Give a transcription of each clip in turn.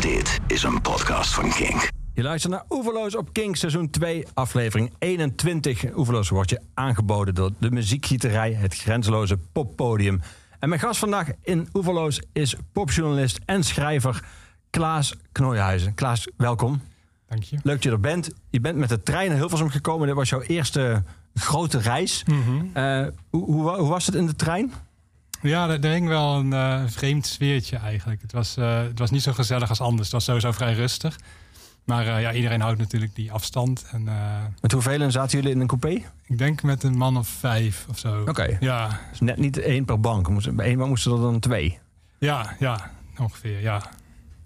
Dit is een podcast van Kink. Je luistert naar Oeverloos op King, seizoen 2, aflevering 21. Oeverloos wordt je aangeboden door de muziekgieterij, het grenzeloze poppodium. En mijn gast vandaag in Oeverloos is popjournalist en schrijver Klaas Knooihuizen. Klaas, welkom. Dank je. Leuk dat je er bent. Je bent met de trein naar Hilversum gekomen. Dit was jouw eerste grote reis. Eh, hoe, hoe, hoe was het in de trein? Ja, er, er hing wel een eh, vreemd sfeertje eigenlijk. Het was, eh, het was niet zo gezellig als anders. Het was sowieso vrij rustig. Maar eh, ja, iedereen houdt natuurlijk die afstand. En, Met hoeveel zaten jullie in een coupé? ik denk met een man of vijf of zo. Oké. Ja, Dus net niet één per bank. Bij één bank moesten er dan twee. ja, ja, ongeveer, ja.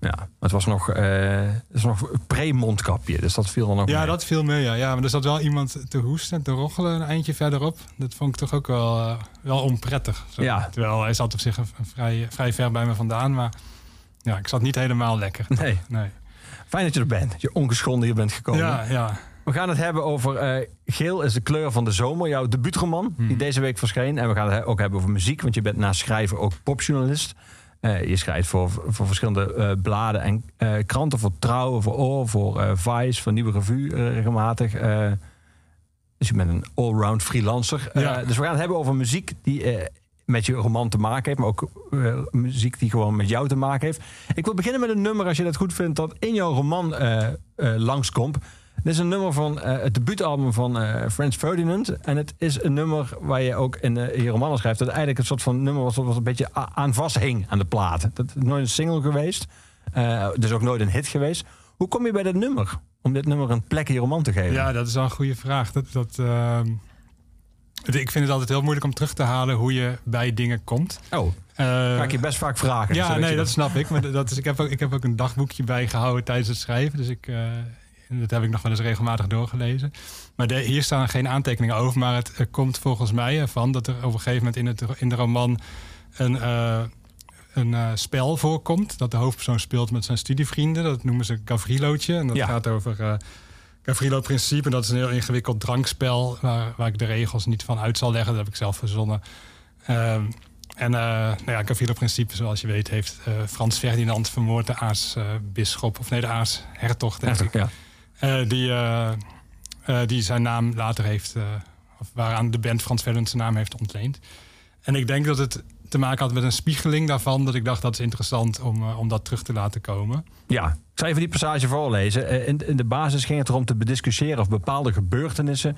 Ja, het was nog, het was nog pre-mondkapje, dus dat viel dan ook Ja, mee. dat viel mee, ja. ja. Maar er zat wel iemand te hoesten en te rochelen een eindje verderop. Dat vond ik toch ook wel, eh, wel onprettig. Zo. Ja. Terwijl hij zat op zich vrij, vrij ver bij me vandaan. Maar ja, ik zat niet helemaal lekker. Nee, Nee. fijn dat je er bent. Dat je ongeschonden hier bent gekomen. Ja, ja. We gaan het hebben over eh, Geel is de kleur van de zomer, jouw debuutroman die Mhm. deze week verscheen. En we gaan het ook hebben over muziek, want je bent naast schrijver ook popjournalist. Eh, je schrijft voor, voor verschillende eh, bladen en eh, kranten, voor Trouw, voor Oor, voor Vice, voor Nieuwe Revue regelmatig. Dus je bent een allround freelancer. Ja. dus we gaan het hebben over muziek die met je roman te maken heeft, maar ook muziek die gewoon met jou te maken heeft. Ik wil beginnen met een nummer, als je dat goed vindt, dat in jouw roman langskomt. Dit is een nummer van eh, het debuutalbum van Frans Ferdinand. En het is een nummer waar je ook in eh, je schrijft. Dat eigenlijk een soort van nummer was wat een beetje aan vasthing aan de plaat. Dat is nooit een single geweest. Dus ook nooit een hit geweest. Hoe kom je bij dat nummer? Om dit nummer een plek in je roman te geven? Ja, dat is wel een goede vraag. Dat, dat, ehm, ik vind het altijd heel moeilijk om terug te halen hoe je bij dingen komt. Oh, ga ik je best vaak vragen. ja, nee, je dat snap ik. Maar dat is, ik, heb ook, ik heb ook een dagboekje bijgehouden tijdens het schrijven. Dus ik, dat heb ik nog wel eens regelmatig doorgelezen. Maar de- hier staan geen aantekeningen over. Maar het er komt volgens mij ervan dat er op een gegeven moment in, het, in de roman een, eh, een eh, spel voorkomt. Dat de hoofdpersoon speelt met zijn studievrienden. Dat noemen ze Gavrilootje. En dat Ja. gaat over uh, Gavrilo-principe. Dat is een heel ingewikkeld drankspel waar, waar ik de regels niet van uit zal leggen. Dat heb ik zelf verzonnen. Ehm, en eh nou ja, Gavrilo-principe, zoals je weet, heeft Frans Ferdinand vermoord, de aartsbisschop, of nee, de aartshertog, denk ik. ja. Eh, die, eh, eh, die zijn naam later heeft, of waaraan de band Frans Ferdinand zijn naam heeft ontleend. En ik denk dat het te maken had met een spiegeling daarvan, dat ik dacht dat is interessant om, om dat terug te laten komen. Ja, ik zal even die passage voorlezen. In, de basis ging het erom te bediscussiëren of bepaalde gebeurtenissen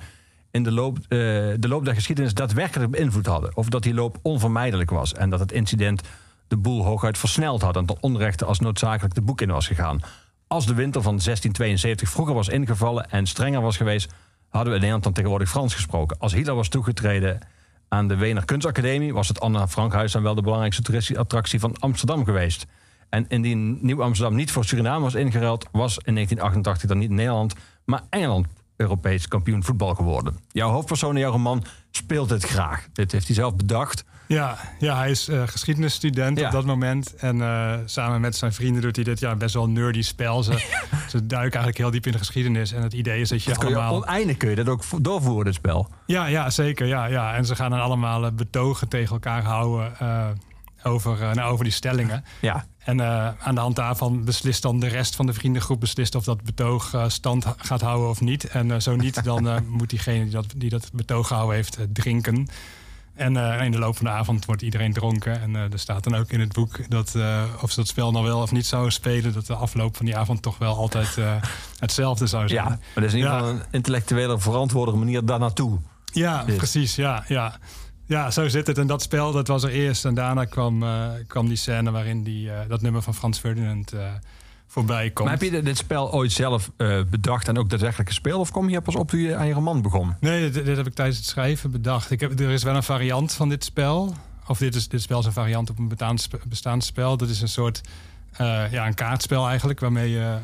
in de loop, de loop der geschiedenis daadwerkelijk beïnvloed hadden. Of dat die loop onvermijdelijk was en dat het incident de boel hooguit versneld had en tot onrechte als noodzakelijk de boek in was gegaan. Als de winter van 1672 vroeger was ingevallen en strenger was geweest, hadden we in Nederland dan tegenwoordig Frans gesproken. Als Hitler was toegetreden aan de Wener Kunstacademie, was het Anne Frankhuis dan wel de belangrijkste toeristische attractie van Amsterdam geweest. En indien Nieuw-Amsterdam niet voor Suriname was ingeruild, was in 1988 dan niet Nederland, maar Engeland Europees kampioen voetbal geworden. Jouw hoofdpersoon in jouw roman speelt dit graag. Dit heeft hij zelf bedacht. Ja, ja hij is eh, geschiedenisstudent Ja. op dat moment. En eh, samen met zijn vrienden doet hij dit ja, best wel nerdy spel. Ze, ze duiken eigenlijk heel diep in de geschiedenis. En het idee is dat je Dat kun je allemaal... oneindig kun je dat ook vo- doorvoeren, dit spel. Ja, ja, zeker. Ja, ja. En ze gaan dan allemaal eh, betogen tegen elkaar houden over, eh, nou, over die stellingen. Ja, En eh, aan de hand daarvan beslist dan de rest van de vriendengroep beslist of dat betoog eh, stand gaat houden of niet. En zo niet, dan moet diegene die dat, die dat betoog gehouden heeft drinken. En in de loop van de avond wordt iedereen dronken. En er staat dan ook in het boek dat of ze dat spel nou wel of niet zouden spelen, dat de afloop van die avond toch wel altijd hetzelfde zou zijn. ja. maar dat is in ieder Ja. geval een intellectuele, verantwoorde manier daar naartoe. Ja, Dit. precies. Ja, ja. Ja, zo zit het. En dat spel, dat was er eerst. En daarna kwam, eh, kwam die scène waarin die, eh, dat nummer van Frans Ferdinand eh, voorbij komt. Maar heb je dit- spel ooit zelf bedacht en ook daadwerkelijk gespeeld? Of kom je pas op toen je aan je roman begon? Nee, dit, dit heb ik tijdens het schrijven bedacht. Ik heb, er is wel een variant van dit spel. Of dit, is, dit spel is een variant op een bestaand, spe- bestaand spel. Dat is een soort ja, een kaartspel eigenlijk, waarmee je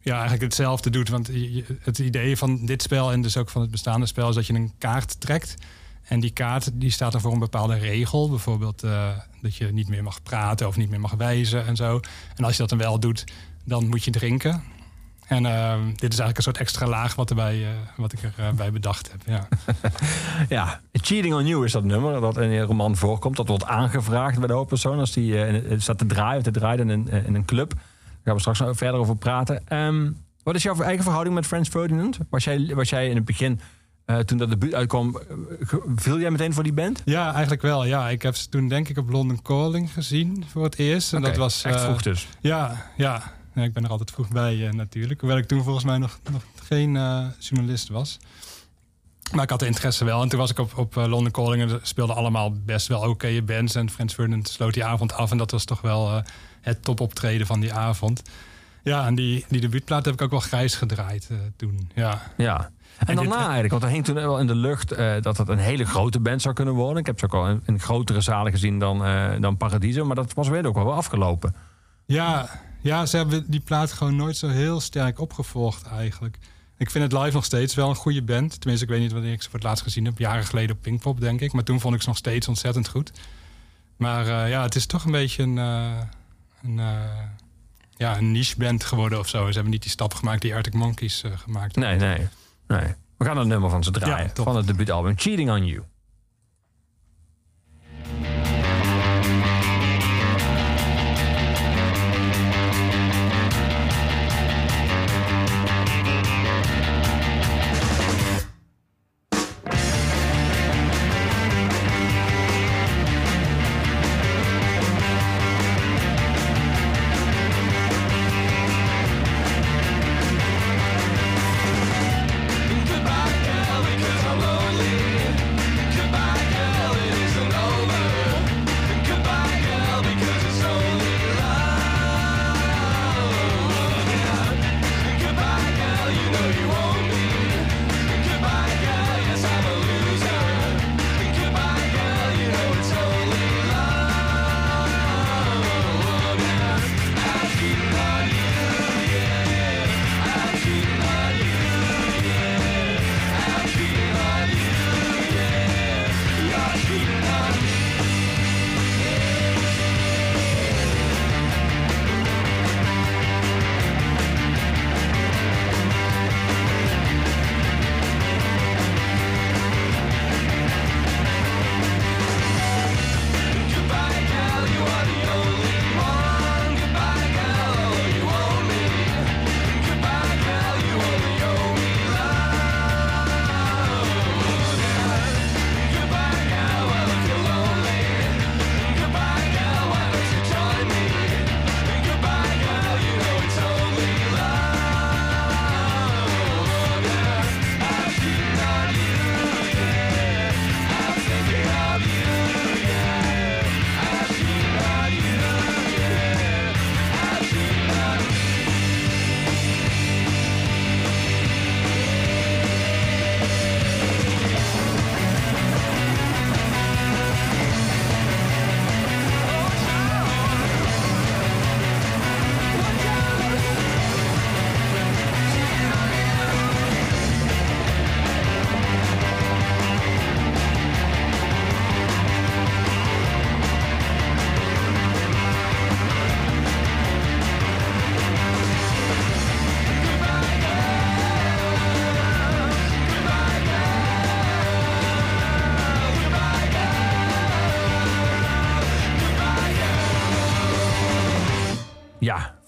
ja, eigenlijk hetzelfde doet. Want het idee van dit spel en dus ook van het bestaande spel is dat je een kaart trekt. En die kaart die staat dan voor een bepaalde regel. Bijvoorbeeld eh, dat je niet meer mag praten of niet meer mag wijzen en zo. En als je dat dan wel doet, dan moet je drinken. En ehm, dit is eigenlijk een soort extra laag wat, erbij, eh, wat ik erbij bij bedacht heb. Ja. ja, Cheating on You is dat nummer dat in een roman voorkomt. Dat wordt aangevraagd bij de hoofdpersoon als die uh, staat te draaien of te draaien in een, eh, in een club. Daar gaan we straks nog verder over praten. Ehm, wat is jouw eigen verhouding met Frans Ferdinand? Was jij, was jij in het begin uh, toen dat debuut uitkwam, viel jij meteen voor die band? Ja, eigenlijk wel. Ja, ik heb ze toen denk ik op London Calling gezien voor het eerst. En dat was echt vroeg dus. Ja, ja. Ja, ik ben er altijd vroeg bij uh, natuurlijk. Hoewel ik toen volgens mij nog, nog geen uh, journalist was. Maar ik had de interesse wel. En toen was ik op, op uh, London Calling en speelden allemaal best wel oké bands. En Frans Ferdinand sloot die avond af. En dat was toch wel het topoptreden van die avond. Ja, en die, die debuutplaat heb ik ook wel grijs gedraaid toen. Ja. ja. En, en daarna eigenlijk, want er hing toen wel in de lucht dat het een hele grote band zou kunnen worden. Ik heb ze ook al in, in grotere zalen gezien dan, dan Paradiso, maar dat was weer ook wel afgelopen. Ja, ja, ze hebben die plaat gewoon nooit zo heel sterk opgevolgd eigenlijk. Ik vind het live nog steeds wel een goede band. Tenminste, ik weet niet wanneer ik ze voor het laatst gezien heb. Jaren geleden op Pinkpop, denk ik. Maar toen vond ik ze nog steeds ontzettend goed. Maar uh, ja, het is toch een beetje een, uh, een, uh, ja, een niche band geworden of zo. Ze hebben niet die stap gemaakt die Arctic Monkeys gemaakt hebben. Nee, nee, nee. We gaan een nummer van ze draaien. Ja, van het debuutalbum Cheating on You.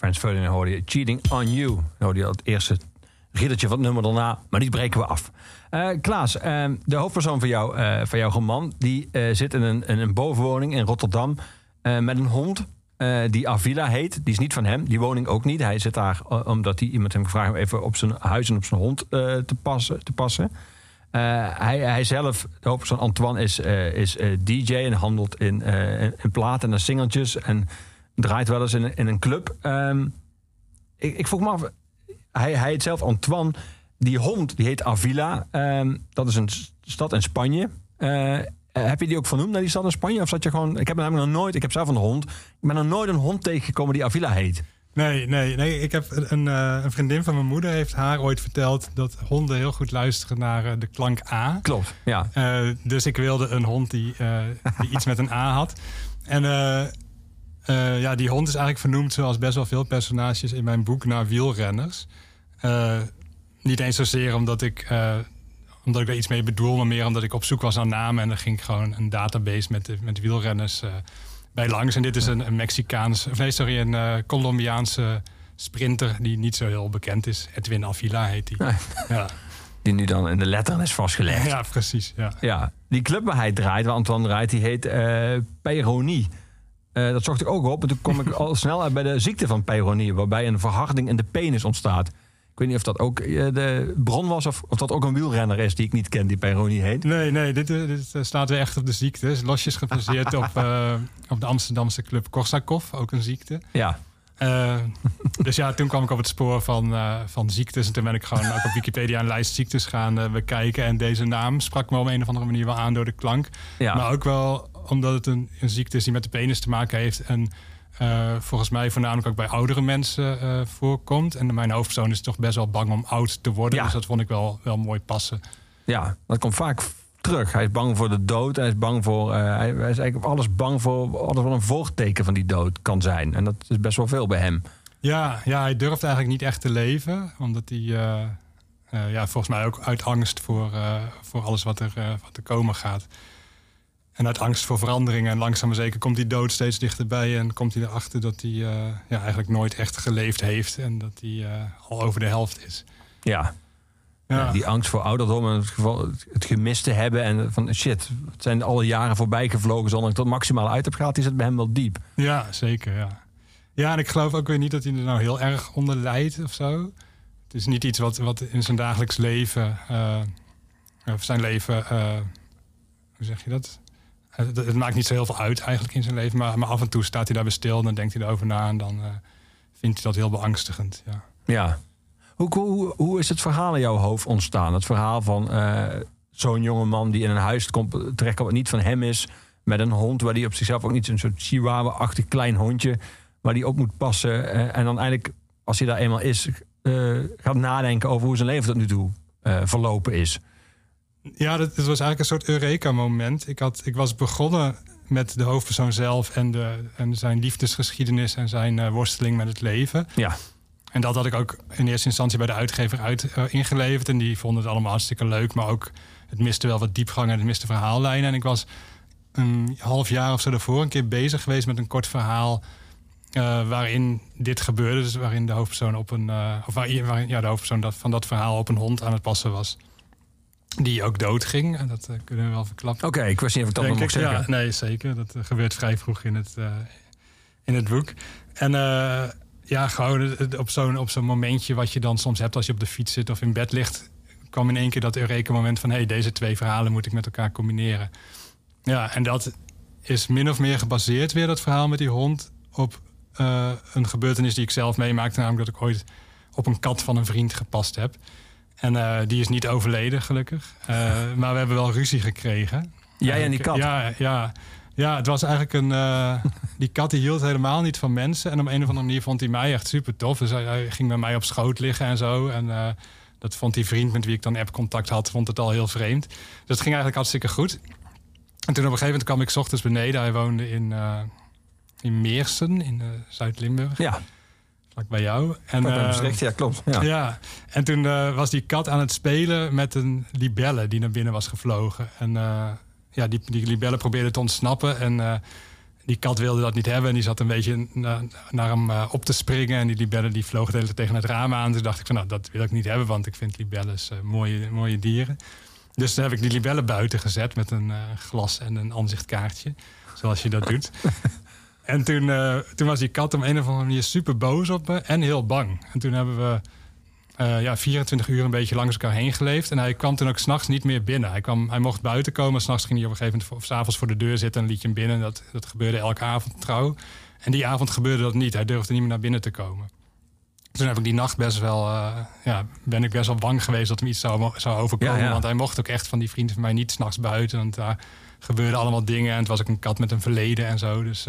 Frans Ferdinand hoorde je Cheating on You. Dan hoorde je het eerste riddertje van het nummer daarna, maar die breken we af. Uh, Klaas, uh, de hoofdpersoon van, jou, uh, van jouw roman... die zit in een, in een bovenwoning in Rotterdam met een hond... die Avila heet. Die is niet van hem, die woning ook niet. Hij zit daar omdat hij iemand hem gevraagd om even op zijn huis en op zijn hond te passen. Te passen. hij, hij zelf, de hoofdpersoon Antoine, is, is DJ en handelt in, in platen en singeltjes... en draait wel eens in, in een club. Um, ik, ik vroeg me af, hij, hij heet zelf Antoine. Die hond die heet Avila. Um, dat is een stad in Spanje. Uh, heb je die ook vernoemd naar die stad in Spanje? Of zat je gewoon. Ik heb namelijk nog nooit. Ik heb zelf een hond. Ik ben nog nooit een hond tegengekomen die Avila heet. Nee, nee, nee. Ik heb een, uh, een, vriendin van mijn moeder heeft haar ooit verteld dat honden heel goed luisteren naar uh, de klank A. Klopt, ja. Uh, dus ik wilde een hond die, die iets met een A had. En uh, ja, die hond is eigenlijk vernoemd zoals best wel veel personages in mijn boek naar wielrenners. Eh, niet eens zozeer omdat ik, eh, omdat ik er iets mee bedoel, maar meer omdat ik op zoek was naar namen. En dan ging ik gewoon een database met, met wielrenners eh, bij langs. En dit is een, een Mexicaans, of nee, sorry, een eh, Colombiaanse sprinter die niet zo heel bekend is. Edwin Avila heet hij. Nee. Ja. Die nu dan in de letteren is vastgelegd. ja, precies. Ja. Ja, die club waar hij draait, waar Antoine draait, die heet eh Eh, dat zocht ik ook op. En toen kom ik al snel uit bij de ziekte van Peyronie, waarbij een verharding in de penis ontstaat. Ik weet niet of dat ook eh, de bron was of, of dat ook een wielrenner is die ik niet ken, die Peyronie heet. Nee, nee, dit, eh, dit staat weer echt op de ziekte. Is losjes gebaseerd op, op de Amsterdamse club Korsakov, ook een ziekte. Ja, dus ja, toen kwam ik op het spoor van, van ziektes. En toen ben ik gewoon ook op Wikipedia een lijst ziektes gaan bekijken. En deze naam sprak me op een of andere manier wel aan door de klank. ja. Maar ook wel omdat het een, een ziekte is die met de penis te maken heeft. En eh, volgens mij voornamelijk ook bij oudere mensen eh, voorkomt. En mijn hoofdpersoon is toch best wel bang om oud te worden. Ja. Dus dat vond ik wel, wel mooi passen. ja, dat komt vaak terug. Hij is bang voor de dood. Hij is bang voor. eh, hij, is eigenlijk op alles bang voor. Alles wat een voorteken van die dood kan zijn. En dat is best wel veel bij hem. Ja, ja, hij durft eigenlijk niet echt te leven. Omdat hij, ja, volgens mij ook uit angst voor, voor alles wat er, wat er komen gaat. En uit angst voor veranderingen. En langzaam maar zeker komt die dood steeds dichterbij. En komt hij erachter dat hij eh, ja, eigenlijk nooit echt geleefd heeft. En dat hij eh, al over de helft is. Ja, Ja, Die angst voor ouderdom en het, geval, het gemis te hebben. En van shit, het zijn alle jaren voorbij gevlogen zonder dat ik tot maximaal uit heb gehaald. Die zit bij hem wel diep. ja zeker. Ja. ja, en ik geloof ook weer niet dat hij er nou heel erg onder lijdt of zo. Het is niet iets wat, wat in zijn dagelijks leven, eh, of zijn leven, hoe zeg je dat? Het, het maakt niet zo heel veel uit eigenlijk in zijn leven, maar, maar af en toe staat hij daar weer stil dan denkt hij erover na en dan eh, vindt hij dat heel beangstigend. Ja. Ja. Hoe, hoe, hoe is het verhaal in jouw hoofd ontstaan? Het verhaal van eh, zo'n jonge man die in een huis komt terecht wat niet van hem is. Met een hond waar die op zichzelf ook niet een soort chihuahua-achtig klein hondje. Waar die op moet passen. eh, en dan eigenlijk, als hij daar eenmaal is, gaat nadenken over hoe zijn leven tot nu toe verlopen is. Ja, dat, het was eigenlijk een soort Eureka-moment. Ik, had, ik was begonnen met de hoofdpersoon zelf en, de, en zijn liefdesgeschiedenis en zijn eh, worsteling met het leven. Ja, En dat had ik ook in eerste instantie bij de uitgever uit, eh, ingeleverd. En die vonden het allemaal hartstikke leuk. Maar ook, het miste wel wat diepgang en het miste verhaallijnen. En ik was een half jaar of zo daarvoor een keer bezig geweest met een kort verhaal. eh, waarin dit gebeurde. Dus waarin de hoofdpersoon op een. of waar, waarin ja, de hoofdpersoon dat, van dat verhaal op een hond aan het passen was. Die ook doodging. En dat eh, kunnen we wel verklappen. oké. ik wist niet of ik dat nog mocht zeggen. Ja, nee, zeker. Dat eh, gebeurt vrij vroeg in het, eh, in het boek. En ja, gewoon op zo'n op zo'n momentje wat je dan soms hebt als je op de fiets zit of in bed ligt, kwam in één keer dat Eureka-moment van hé, hey, deze twee verhalen moet ik met elkaar combineren. Ja, en dat is min of meer gebaseerd weer, dat verhaal met die hond, op een gebeurtenis die ik zelf meemaakte, namelijk dat ik ooit op een kat van een vriend gepast heb. En eh, die is niet overleden, gelukkig. Eh, maar we hebben wel ruzie gekregen. Jij en die kat. Ja, ja. ja het was eigenlijk een. eh, die kat die hield helemaal niet van mensen. En op een of andere manier vond hij mij echt super tof. Dus hij, hij ging bij mij op schoot liggen en zo. En eh, dat vond die vriend met wie ik dan app-contact had, vond het al heel vreemd. Dus het ging eigenlijk hartstikke goed. En toen op een gegeven moment kwam ik 's ochtends beneden. Hij woonde in, eh, in Meersen, in eh, Zuid-Limburg, Ja, vlak bij jou. En, bij eh, ja klopt. Ja. ja, en toen eh, was die kat aan het spelen met een libelle die naar binnen was gevlogen. En eh, ja, die, die libelle probeerde te ontsnappen. En die kat wilde dat niet hebben. En die zat een beetje na- naar hem op te springen. En die libelle die vloog de hele tijd tegen het raam aan. Dus dacht ik van, nou, dat wil ik niet hebben. Want ik vind libelles mooie, mooie dieren. Dus toen heb ik die libelle buiten gezet met een glas en een aanzichtkaartje. Zoals je dat doet. En toen, eh, toen was die kat op een of andere manier super boos op me en heel bang. En toen hebben we eh, ja, 24 uur een beetje langs elkaar heen geleefd. En hij kwam toen ook s'nachts niet meer binnen. Hij, kwam, hij mocht buiten komen. S'nachts ging hij op een gegeven moment, of s'avonds voor de deur zitten en liet je hem binnen. Dat, dat gebeurde elke avond trouw. En die avond gebeurde dat niet. Hij durfde niet meer naar binnen te komen. Toen heb ik die nacht best wel, eh, ja, ben ik best wel bang geweest dat hem iets zou, zou overkomen. Ja, ja. Want hij mocht ook echt van die vriend van mij niet s'nachts buiten. Want daar gebeurden allemaal dingen. En het was ook een kat met een verleden en zo. Dus,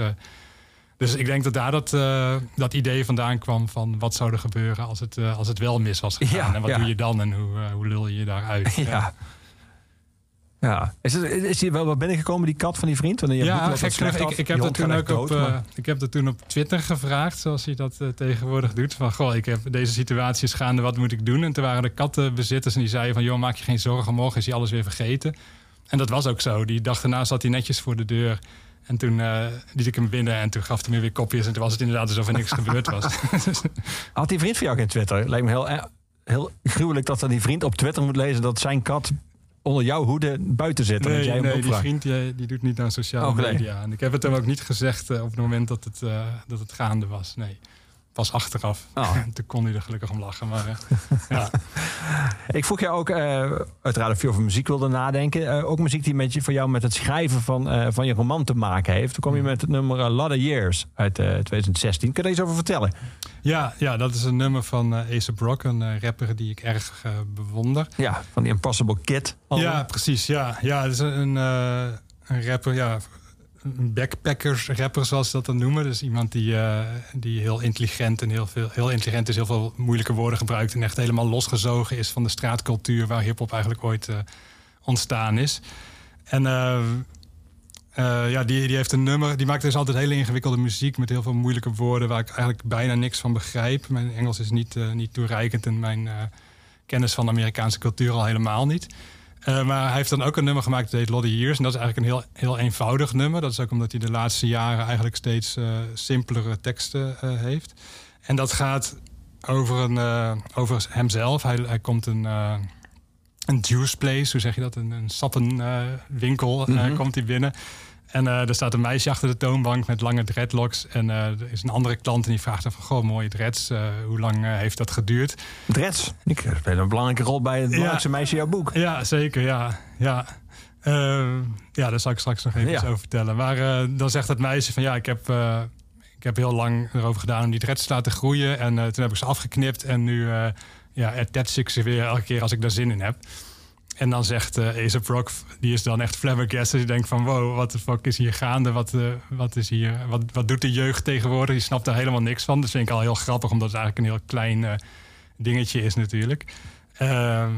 dus ik denk dat daar dat, eh, dat idee vandaan kwam van wat zou er gebeuren als het, eh, als het wel mis was gegaan. Ja, en wat ja. doe je dan en hoe, eh, hoe lul je je daaruit? Ja. Ja. Is, het, is die wel wat binnengekomen, die kat van die vriend? Want je Ja, gek genoeg. Ik, ik, heb dat toen ook op, maar- ik heb dat toen op Twitter gevraagd, zoals hij dat tegenwoordig doet. Van, goh, ik heb deze situatie is gaande, wat moet ik doen? En toen waren de kattenbezitters en die zeiden van... joh, maak je geen zorgen, morgen is hij alles weer vergeten. En dat was ook zo. Die dag daarna zat hij netjes voor de deur. En toen eh, liet ik hem binnen en toen gaf hij me weer kopjes. En toen was het inderdaad alsof er niks gebeurd was. Had die vriend van jou geen Twitter? Lijkt me heel, eh, heel gruwelijk dat dan die vriend op Twitter moet lezen... dat zijn kat onder jouw hoede buiten zit. dat jij Nee, hem nee die vriend die, die doet niet aan sociale Oh, nee. media. En ik heb het hem ook niet gezegd eh, op het moment dat het, eh, dat het gaande was. Nee, pas achteraf. Oh. toen kon hij er gelukkig om lachen. Maar eh, ja. Ik vroeg jou ook, eh, uiteraard of je over muziek wilde nadenken. Eh, ook muziek die met je, voor jou met het schrijven van, van je roman te maken heeft. Toen kom je met het nummer A Lot of Years uit eh, 2016. Kun je er iets over vertellen? Ja, ja, dat is een nummer van Ace Brock, een rapper die ik erg bewonder. Ja, van die Impossible Kid. Ja, precies. Ja, ja het is een, een rapper, ja, een backpackers rapper zoals ze dat dan noemen. Dus iemand die, eh, die heel intelligent en heel, veel, heel intelligent is, heel veel moeilijke woorden gebruikt en echt helemaal losgezogen is van de straatcultuur waar hip-hop eigenlijk ooit eh, ontstaan is. En eh, ja, die, die heeft een nummer. Die maakt dus altijd hele ingewikkelde muziek met heel veel moeilijke woorden waar ik eigenlijk bijna niks van begrijp. Mijn Engels is niet, niet toereikend en mijn kennis van de Amerikaanse cultuur al helemaal niet. Eh, maar hij heeft dan ook een nummer gemaakt dat heet Lot of Years. En dat is eigenlijk een heel, heel eenvoudig nummer. Dat is ook omdat hij de laatste jaren eigenlijk steeds eh, simpelere teksten eh, heeft. En dat gaat over, een, over hemzelf. Hij, hij komt een, een juice place, hoe zeg je dat? Een, een sappenwinkel Mhm. komt hij binnen. En eh, er staat een meisje achter de toonbank met lange dreadlocks. En eh, er is een andere klant en die vraagt dan van... Goh, mooie dreads, eh, hoe lang heeft dat geduurd? Dreds. Ik speel een belangrijke rol bij het belangrijkste meisje in jouw boek. Ja, zeker, ja. Ja, Eh, ja daar zal ik straks nog even Ja. over vertellen. Maar dan zegt dat meisje van... ja, ik heb, ik heb heel lang erover gedaan om die dreads te laten groeien. En toen heb ik ze afgeknipt. En nu ja, attach ik ze weer elke keer als ik daar zin in heb. En dan zegt eh Ace Rock, die is dan echt flabbergasted. Die denkt van, wow, wat de fuck is hier gaande? Wat, eh, wat, is hier, wat, wat doet de jeugd tegenwoordig? Die snapt daar helemaal niks van. Dat vind ik al heel grappig, omdat het eigenlijk een heel klein eh, dingetje is natuurlijk. Ehm,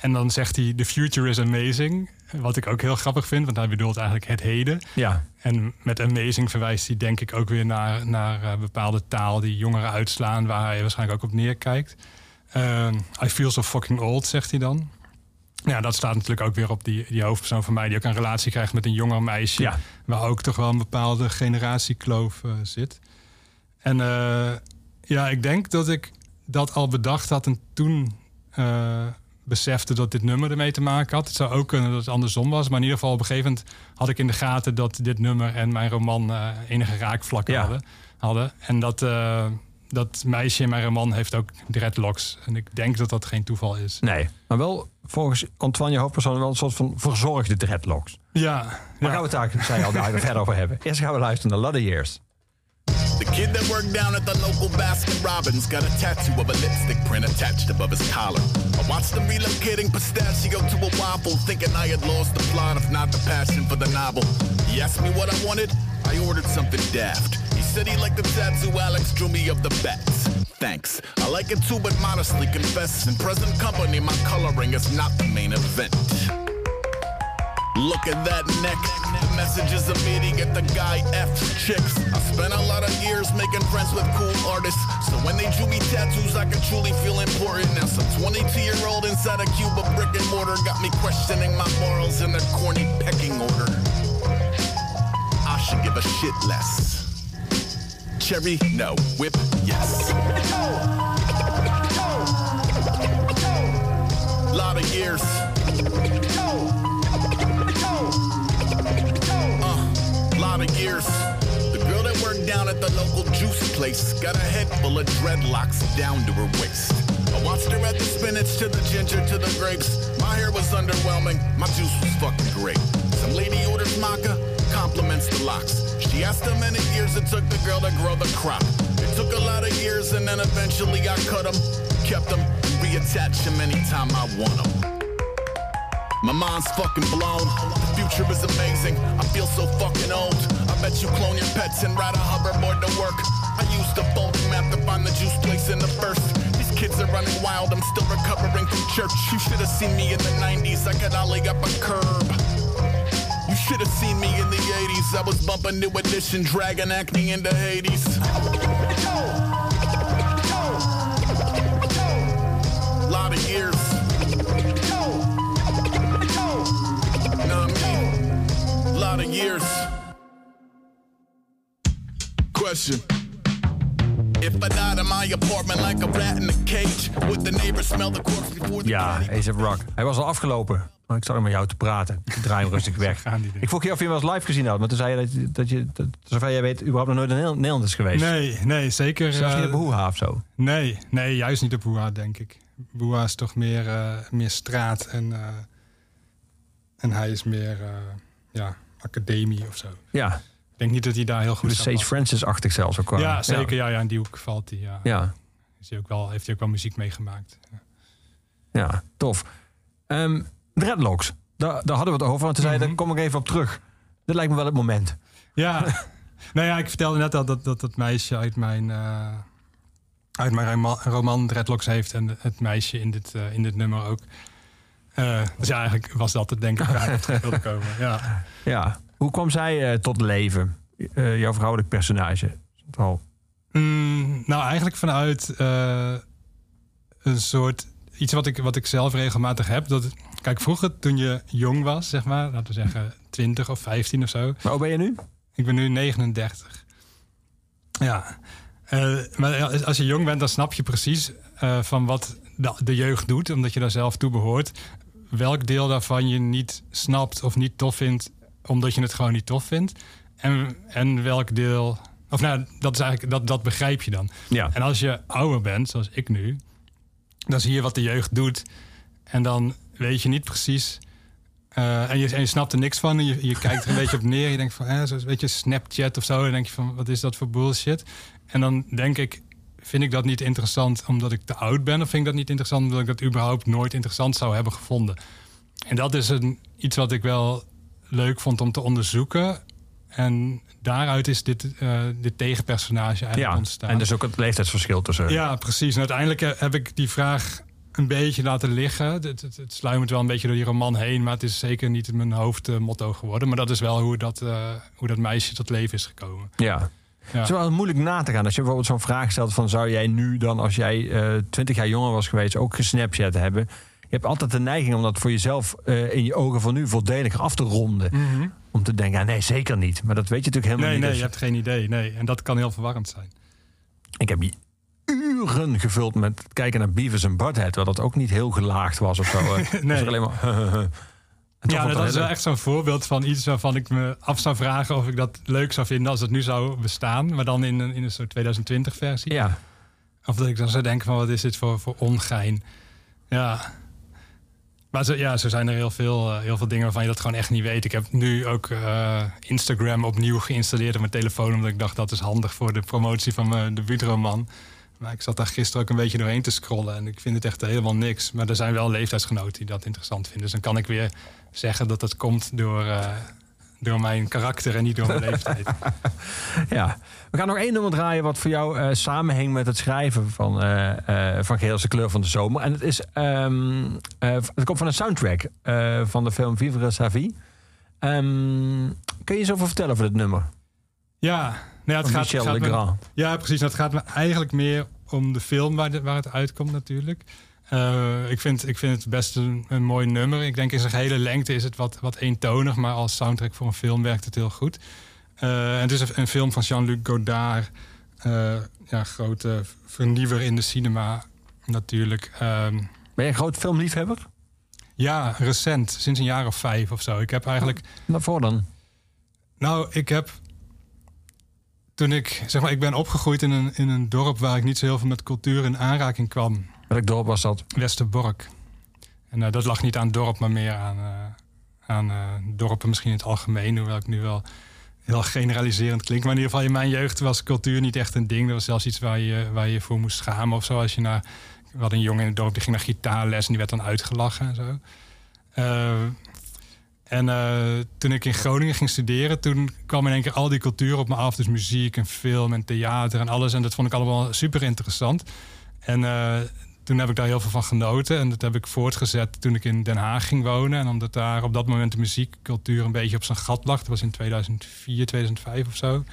en dan zegt hij, the future is amazing. Wat ik ook heel grappig vind, want hij bedoelt eigenlijk het heden. Ja. En met amazing verwijst hij denk ik ook weer naar, naar bepaalde taal die jongeren uitslaan, waar hij waarschijnlijk ook op neerkijkt. Ehm, I feel so fucking old, zegt hij dan. Ja, dat staat natuurlijk ook weer op die, die hoofdpersoon van mij, die ook een relatie krijgt met een jonger meisje. Ja. Waar ook toch wel een bepaalde generatiekloof eh, zit. En eh, ja, ik denk dat ik dat al bedacht had en toen eh, besefte dat dit nummer ermee te maken had. Het zou ook kunnen dat het andersom was. Maar in ieder geval op een gegeven moment had ik in de gaten dat dit nummer en mijn roman enige raakvlakken Ja. hadden, hadden. En dat, dat meisje in mijn roman heeft ook dreadlocks. En ik denk dat dat geen toeval is. Nee. Maar wel volgens Antoine, je hoofdpersoon, wel een soort van verzorgde dreadlocks. Ja, Maar ja. gaan we het daar, zei je al, daar verder over hebben. Eerst gaan we luisteren naar of Years. The kid that worked down at the local Baskin Robbins got a tattoo of a lipstick print attached above his collar. I watched him relocating pistachio to a waffle, thinking I had lost the plot, if not the passion for the novel. He asked me what I wanted, I ordered something daft. He said he liked the tattoo, Alex drew me of the bats. Thanks. I like it too, but modestly confess, in present company, my coloring is not the main event. Look at that neck. The message is immediate. The guy F chicks. I spent a lot of years making friends with cool artists. So when they drew me tattoos, I could truly feel important. Now some 22 year old inside a cube of brick and mortar got me questioning my morals in their corny pecking order. I should give a shit less. Cherry, no. Whip, yes. Lot of years. Uh, lot of years. The girl that worked down at the local juice place got a head full of dreadlocks down to her waist. I watched her at the spinach to the ginger to the grapes. My hair was underwhelming, my juice was many years it took the girl to grow the crop. It took a lot of years and then eventually I cut them, kept them, reattached them anytime I want them. My mind's fucking blown. The future is amazing. I feel so fucking old. I bet you clone your pets and ride a hoverboard to work. I used a folding map to find the juice place in the first. These kids are running wild. I'm still recovering from church. You should have seen me in the 90s. I could ollie up a curb. Should have seen me in the 80s. I was bumping new edition, dragging acne into Hades. Lot of years. Know what I mean? Lot of years. Question. If I died in my apartment like a rat in a cage, would the neighbors smell the corpse before the Ja, A$AP Rock. Hij was al afgelopen. Maar ik zat er met jou te praten. Ik draai hem rustig weg. Ik vroeg je of je hem wel eens live gezien had. Maar toen zei je dat, je- dat je, dat, zover jij weet, überhaupt nog nooit in Nederland- is geweest. Nee, nee, zeker. Zelfs niet eh, op Hoeha of zo. nee, nee, juist niet op Boeha, denk ik. Boeha is toch meer, eh, meer straat en, eh, en hij is meer eh, ja, academie of zo. Ja, denk niet dat hij daar heel goed Sage passen. Francis-achtig zelfs ook wel. Ja, zeker. Ja. Ja, in die hoek valt hij. Ja. Ja, Is hij ook wel, heeft hij ook wel muziek meegemaakt. ja, tof. Ehm, Dreadlocks, daar, daar hadden we het over. Want toen zei je, daar Mhm. kom ik even op terug. Dit lijkt me wel het moment. Ja, nou ja, ik vertelde net al dat dat, dat meisje uit mijn, eh, uit mijn roman, Dreadlocks heeft. En het meisje in dit, eh, in dit nummer ook. Eh, dus ja, eigenlijk was dat het denk ik waar ik op terug wilde komen. Ja. Ja, hoe kwam zij eh, tot leven? Eh, jouw vrouwelijk personage. Al. Mm, nou, eigenlijk vanuit eh, een soort iets wat ik, wat ik zelf regelmatig heb. Dat, kijk, vroeger toen je jong was, zeg maar, laten we zeggen 20 of 15 of zo. Maar hoe ben je nu? Ik ben nu 39. Ja. Maar als je jong bent, dan snap je precies van wat de, de jeugd doet, omdat je daar zelf toe behoort. Welk deel daarvan je niet snapt of niet tof vindt, omdat je het gewoon niet tof vindt. En, en welk deel. Of nou, dat is eigenlijk dat, dat begrijp je dan. Ja. En als je ouder bent, zoals ik nu, dan zie je wat de jeugd doet. En dan weet je niet precies. eh, en, je, en je snapt er niks van. En je, je kijkt er een beetje op neer. Je denkt van, zoals weet je, Snapchat of zo. En dan denk je van, wat is dat voor bullshit? En dan denk ik, vind ik dat niet interessant omdat ik te oud ben? Of vind ik dat niet interessant omdat ik dat überhaupt nooit interessant zou hebben gevonden? En dat is een, iets wat ik wel leuk vond om te onderzoeken. En daaruit is dit, eh, dit tegenpersonage eigenlijk Ja, ontstaan. en dus ook het leeftijdsverschil tussen. Ja, precies. En uiteindelijk eh, heb ik die vraag een beetje laten liggen. Het, het, het sluimert wel een beetje door die roman heen, maar het is zeker niet mijn hoofdmotto geworden. Maar dat is wel hoe dat, eh, hoe dat meisje tot leven is gekomen. ja. Ja. Het is wel moeilijk na te gaan. Als je bijvoorbeeld zo'n vraag stelt van... zou jij nu dan, als jij eh 20 jaar jonger was geweest... ook gesnapchat hebben? Je hebt altijd de neiging om dat voor jezelf... eh, in je ogen van nu voordeliger af te ronden. Om te denken, ah, nee, zeker niet. Maar dat weet je natuurlijk helemaal Nee, nee, niet. je Dus hebt geen idee. Nee. En dat kan heel verwarrend zijn. Ik heb uren gevuld met kijken naar Beavis en Butthead... wat dat ook niet heel gelaagd was of zo. Nee. Alleen maar... Ja, dat is wel echt zo'n voorbeeld van iets waarvan ik me af zou vragen of ik dat leuk zou vinden als het nu zou bestaan. Maar dan in een, in een soort 2020 versie. Ja, Of dat ik dan zou denken van wat is dit voor, voor ongein. Ja. Maar zo, ja, zo zijn er heel veel, eh, heel veel dingen waarvan je dat gewoon echt niet weet. Ik heb nu ook eh, Instagram opnieuw geïnstalleerd op mijn telefoon... omdat ik dacht dat is handig voor de promotie van mijn debuutroman. Maar ik zat daar gisteren ook een beetje doorheen te scrollen... en ik vind het echt helemaal niks. Maar er zijn wel leeftijdsgenoten die dat interessant vinden. Dus dan kan ik weer zeggen dat dat komt door, eh, door mijn karakter en niet door mijn leeftijd. ja. We gaan nog één nummer draaien... wat voor jou eh samenhangt met het schrijven van, eh eh van Geel is de kleur van de zomer. En het, is, ehm, eh, het komt van een soundtrack van de film Vivre sa vie. Ehm, kun je zoveel vertellen over dit nummer? Ja, nou ja, het Van gaat, Michel gaat me- Legrand. Ja, precies. Het gaat me eigenlijk meer om de film waar, de- waar het uitkomt natuurlijk. Eh, ik, vind, ik vind het best een, een mooi nummer. Ik denk in zijn hele lengte is het wat, wat eentonig... maar als soundtrack voor een film werkt het heel goed. Eh, en het is een, een film van Jean-Luc Godard. eh, ja, grote vernieuwer in de cinema natuurlijk. Ehm, Ben je een groot filmliefhebber? ja, recent. Sinds een jaar of vijf of zo. Ik heb eigenlijk... Waarvoor dan? Nou, ik heb. Toen ik, zeg maar, ik ben opgegroeid in een, in een dorp waar ik niet zo heel veel met cultuur in aanraking kwam. Welk dorp was dat? Westerbork. En eh, dat lag niet aan het dorp, maar meer aan, eh, aan eh, dorpen misschien in het algemeen. Hoewel ik nu wel heel generaliserend klink. Maar in ieder geval in mijn jeugd was cultuur niet echt een ding. Dat was zelfs iets waar je waar je voor moest schamen of zo. Als je naar, hadden een jongen in het dorp die ging naar gitaarles en die werd dan uitgelachen en zo. En toen ik in Groningen ging studeren, toen kwam in één keer al die cultuur op me af. Dus muziek en film en theater en alles. En dat vond ik allemaal super interessant. En toen heb ik daar heel veel van genoten. En dat heb ik voortgezet toen ik in Den Haag ging wonen. En omdat daar op dat moment de muziekcultuur een beetje op zijn gat lag. Dat was in 2004, 2005 of zo.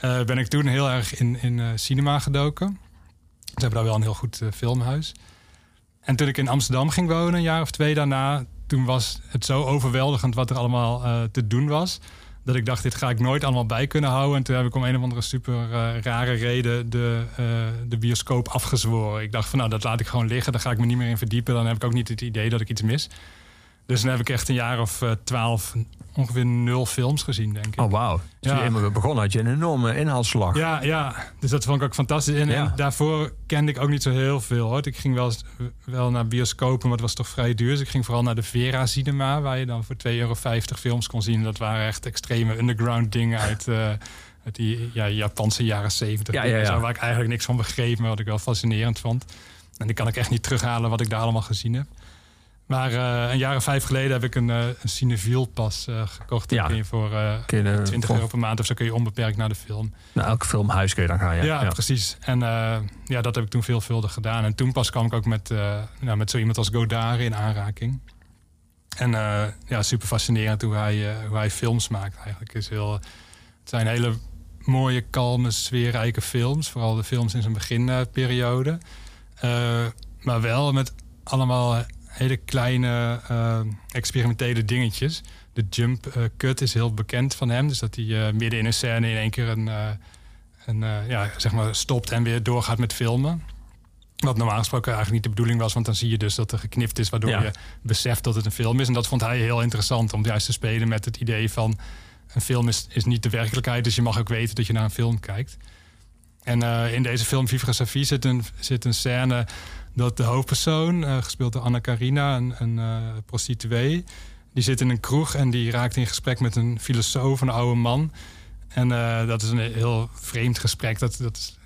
eh, ben ik toen heel erg in, in eh, cinema gedoken. Ze hebben daar wel een heel goed eh, filmhuis. En toen ik in Amsterdam ging wonen, een jaar of twee daarna... toen was het zo overweldigend wat er allemaal te doen was... dat ik dacht, dit ga ik nooit allemaal bij kunnen houden. En toen heb ik om een of andere super eh, rare reden de, eh, de bioscoop afgezworen. Ik dacht van, nou, dat laat ik gewoon liggen. Daar ga ik me niet meer in verdiepen. Dan heb ik ook niet het idee dat ik iets mis. Dus dan heb ik echt een jaar of eh, twaalf ongeveer nul films gezien, denk ik. Oh, wauw. Dus Ja. je eenmaal begon had je een enorme inhaalslag. Ja, ja, dus dat vond ik ook fantastisch. En, Ja. en daarvoor kende ik ook niet zo heel veel. Hoor. Ik ging wel, wel naar bioscopen, maar het was toch vrij duur. Dus ik ging vooral naar de Vera Cinema, waar je dan voor 2,50 euro films kon zien. Dat waren echt extreme underground dingen uit, eh, uit die ja, Japanse jaren 70. Ja, ja, ja. Waar ik eigenlijk niks van begreep, maar wat ik wel fascinerend vond. En die kan ik echt niet terughalen wat ik daar allemaal gezien heb. Maar eh, een jaar of vijf geleden heb ik een, eh een Cineviel pas eh, gekocht. Ja. Kun je voor Kun je, eh, 20 voor- euro per maand of zo kun je onbeperkt naar de film. Naar elk filmhuis kun je dan gaan. Ja, Ja, ja. precies. En ja, dat heb ik toen veelvuldig gedaan. En toen pas kwam ik ook met, nou, met zo iemand als Godard in aanraking. En ja, super fascinerend hoe hij, hoe hij films maakt eigenlijk. Is heel, het zijn hele mooie, kalme, sfeerrijke films. Vooral de films in zijn beginperiode. Maar wel met allemaal hele kleine eh, experimentele dingetjes. De jump eh, cut is heel bekend van hem. Dus dat hij eh, midden in een scène in één keer een... en eh, ja, zeg maar stopt en weer doorgaat met filmen. Wat normaal gesproken eigenlijk niet de bedoeling was, want dan zie je dus dat er geknipt is, waardoor Ja. je beseft dat het een film is. En dat vond hij heel interessant om juist te spelen met het idee van een film is, is niet de werkelijkheid, dus je mag ook weten dat je naar een film kijkt. En in deze film Vivre sa vie zit een, zit een scène dat de hoofdpersoon, eh, gespeeld door Anna Karina, een, een eh, prostituee, die zit in een kroeg en die raakt in gesprek met een filosoof, een oude man. En eh, dat is een heel vreemd gesprek. Dat, dat, is,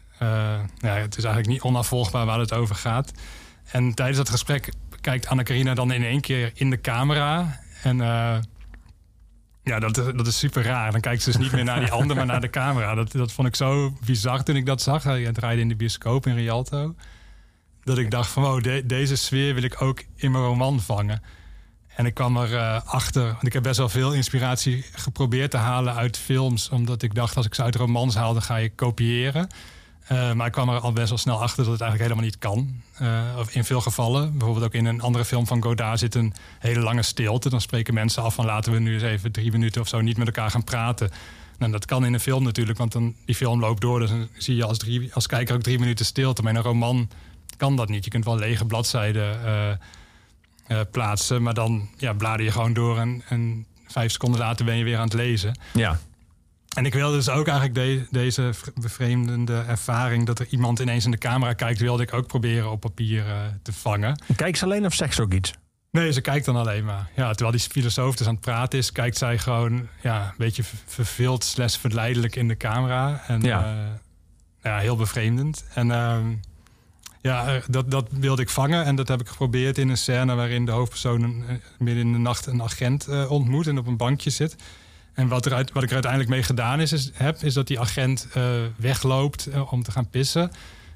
ja, het is eigenlijk niet onafvolgbaar waar het over gaat. En tijdens dat gesprek kijkt Anna-Karina dan in één keer in de camera. En ja, dat, dat is super raar. Dan kijkt ze dus niet meer naar die ander, maar naar de camera. Dat, dat vond ik zo bizar toen ik dat zag. Hij draaide in de bioscoop in Rialto. Dat ik dacht van, de- deze sfeer wil ik ook in mijn roman vangen. En ik kwam er eh, achter, want ik heb best wel veel inspiratie geprobeerd te halen uit films. Omdat ik dacht, als ik ze uit romans haal, dan ga je kopiëren. Eh, maar ik kwam er al best wel snel achter dat het eigenlijk helemaal niet kan. Eh, of in veel gevallen. Bijvoorbeeld ook in een andere film van Godard zit een hele lange stilte. Dan spreken mensen af van laten we nu eens even drie minuten of zo niet met elkaar gaan praten. Nou, dat kan in een film natuurlijk, want dan, die film loopt door. Dus dan zie je als, drie, als kijker ook drie minuten stilte. Maar in een roman kan dat niet. Je kunt wel lege bladzijden eh, eh, plaatsen. Maar dan ja, blader je gewoon door en, en vijf seconden later ben je weer aan het lezen. Ja. En ik wilde dus ook eigenlijk de- deze bevreemdende ervaring... dat er iemand ineens in de camera kijkt... wilde ik ook proberen op papier eh, te vangen. Kijk ze alleen of zegt ze ook iets? Nee, ze kijkt dan alleen maar. Ja, terwijl die filosoof dus aan het praten is... kijkt zij gewoon ja, een beetje ver- verveeld slash verleidelijk in de camera. En Ja. ja, ja heel bevreemdend. En ehm, ja, eh, dat, dat wilde ik vangen. En dat heb ik geprobeerd in een scène... waarin de hoofdpersoon een- eh, midden in de nacht een agent eh, ontmoet... en op een bankje zit. En wat, er uit, wat ik er uiteindelijk mee gedaan is, is, heb, is dat die agent wegloopt om te gaan pissen.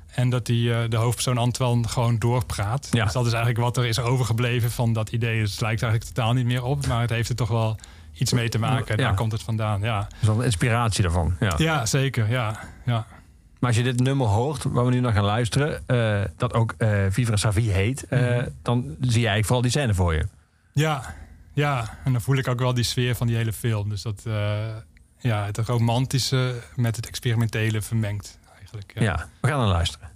En dat die, de hoofdpersoon Antoine gewoon doorpraat. Ja. Dus dat is eigenlijk wat er is overgebleven van dat idee. Dus het lijkt eigenlijk totaal niet meer op, maar het heeft er toch wel iets mee te maken. Ja. Daar komt het vandaan, ja. Dat is wel een inspiratie daarvan. Ja. Ja, zeker, ja. ja. Maar als je dit nummer hoort, waar we nu naar gaan luisteren, eh, dat ook eh Vivre sa vie heet, eh, Mhm. dan zie je eigenlijk vooral die scène voor je. Ja, ja, en dan voel ik ook wel die sfeer van die hele film. Dus dat, ja, het romantische met het experimentele vermengt eigenlijk. Ja. Ja, we gaan naar luisteren.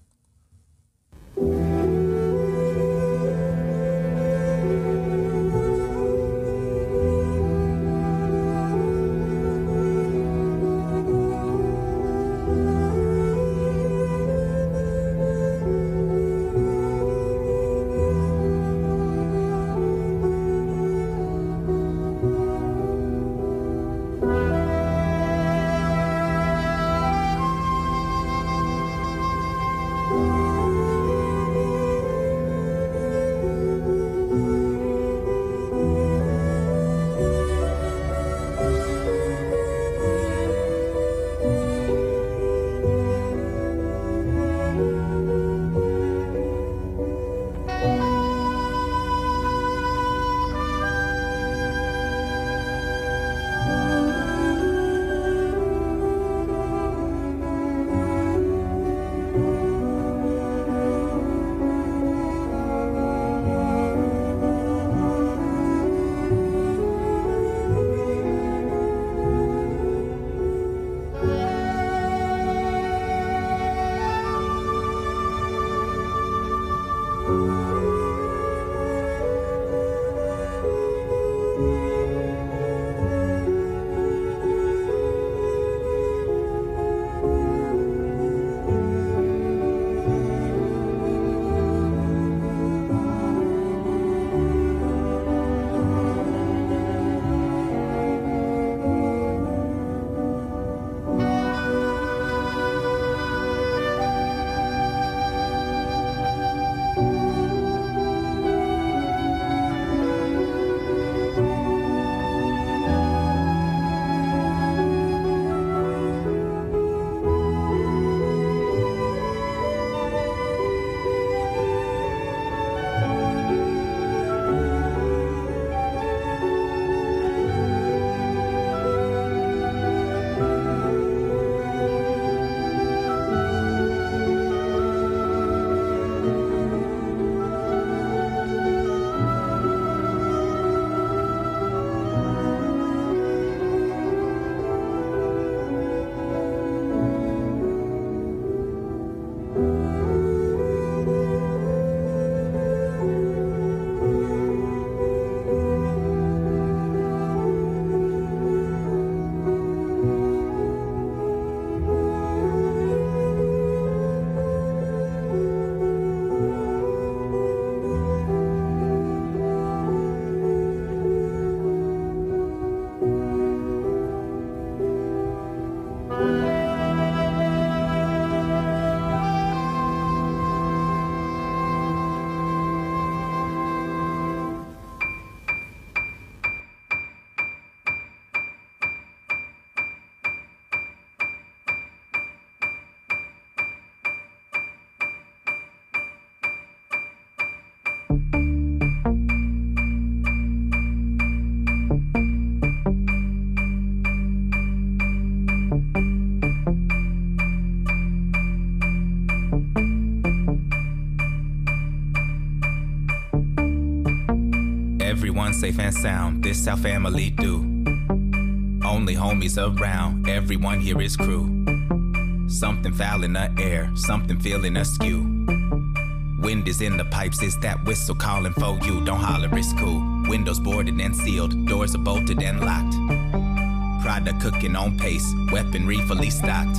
Sound, this our family do. Only homies around, everyone here is crew. Something foul in the air, something feeling askew. Wind is in the pipes, is that whistle calling for you? Don't holler, it's cool. Windows boarded and sealed, doors are bolted and locked. Product cooking on pace, weaponry fully stocked.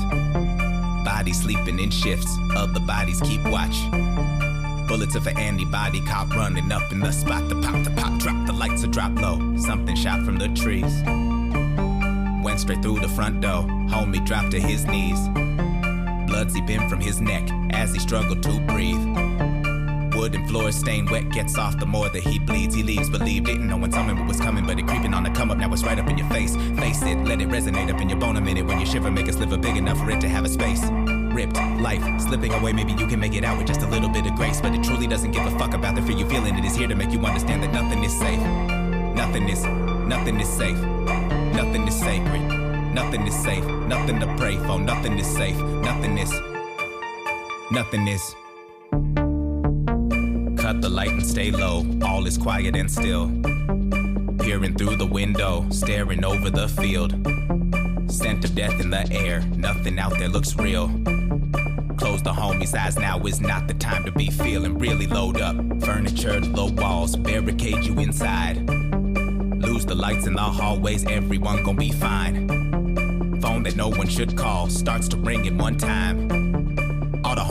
Bodies sleeping in shifts, other bodies keep watch. Bullets of an antibody cop running up in the spot. The pop, the pop, drop, the lights are drop low. Something shot from the trees. Went straight through the front door. Homie dropped to his knees. Blood seeping from his neck as he struggled to breathe. Wooden floor stained wet, gets off the more that he bleeds. He leaves, believe, didn't know when something was coming, but it creeping on the come up. Now it's right up in your face. Face it, let it resonate up in your bone a minute. When you shiver, make a sliver big enough for it to have a space. Ripped, life slipping away, maybe you can make it out with just a little bit of grace. But it truly doesn't give a fuck about the fear you feeling. It is here to make you understand that nothing is safe. Nothing is, nothing is safe. Nothing is sacred. Nothing is safe. Nothing to pray for. Nothing is safe. Nothing is, nothing is. Cut the light and stay low. All is quiet and still. Peering through the window, staring over the field. Scent of death in the air. Nothing out there looks real. Close the homie's eyes now is not the time to be feeling really load up. Furniture, low walls, barricade you inside. Lose the lights in the hallways, everyone gon' be fine. Phone that no one should call starts to ring in one time.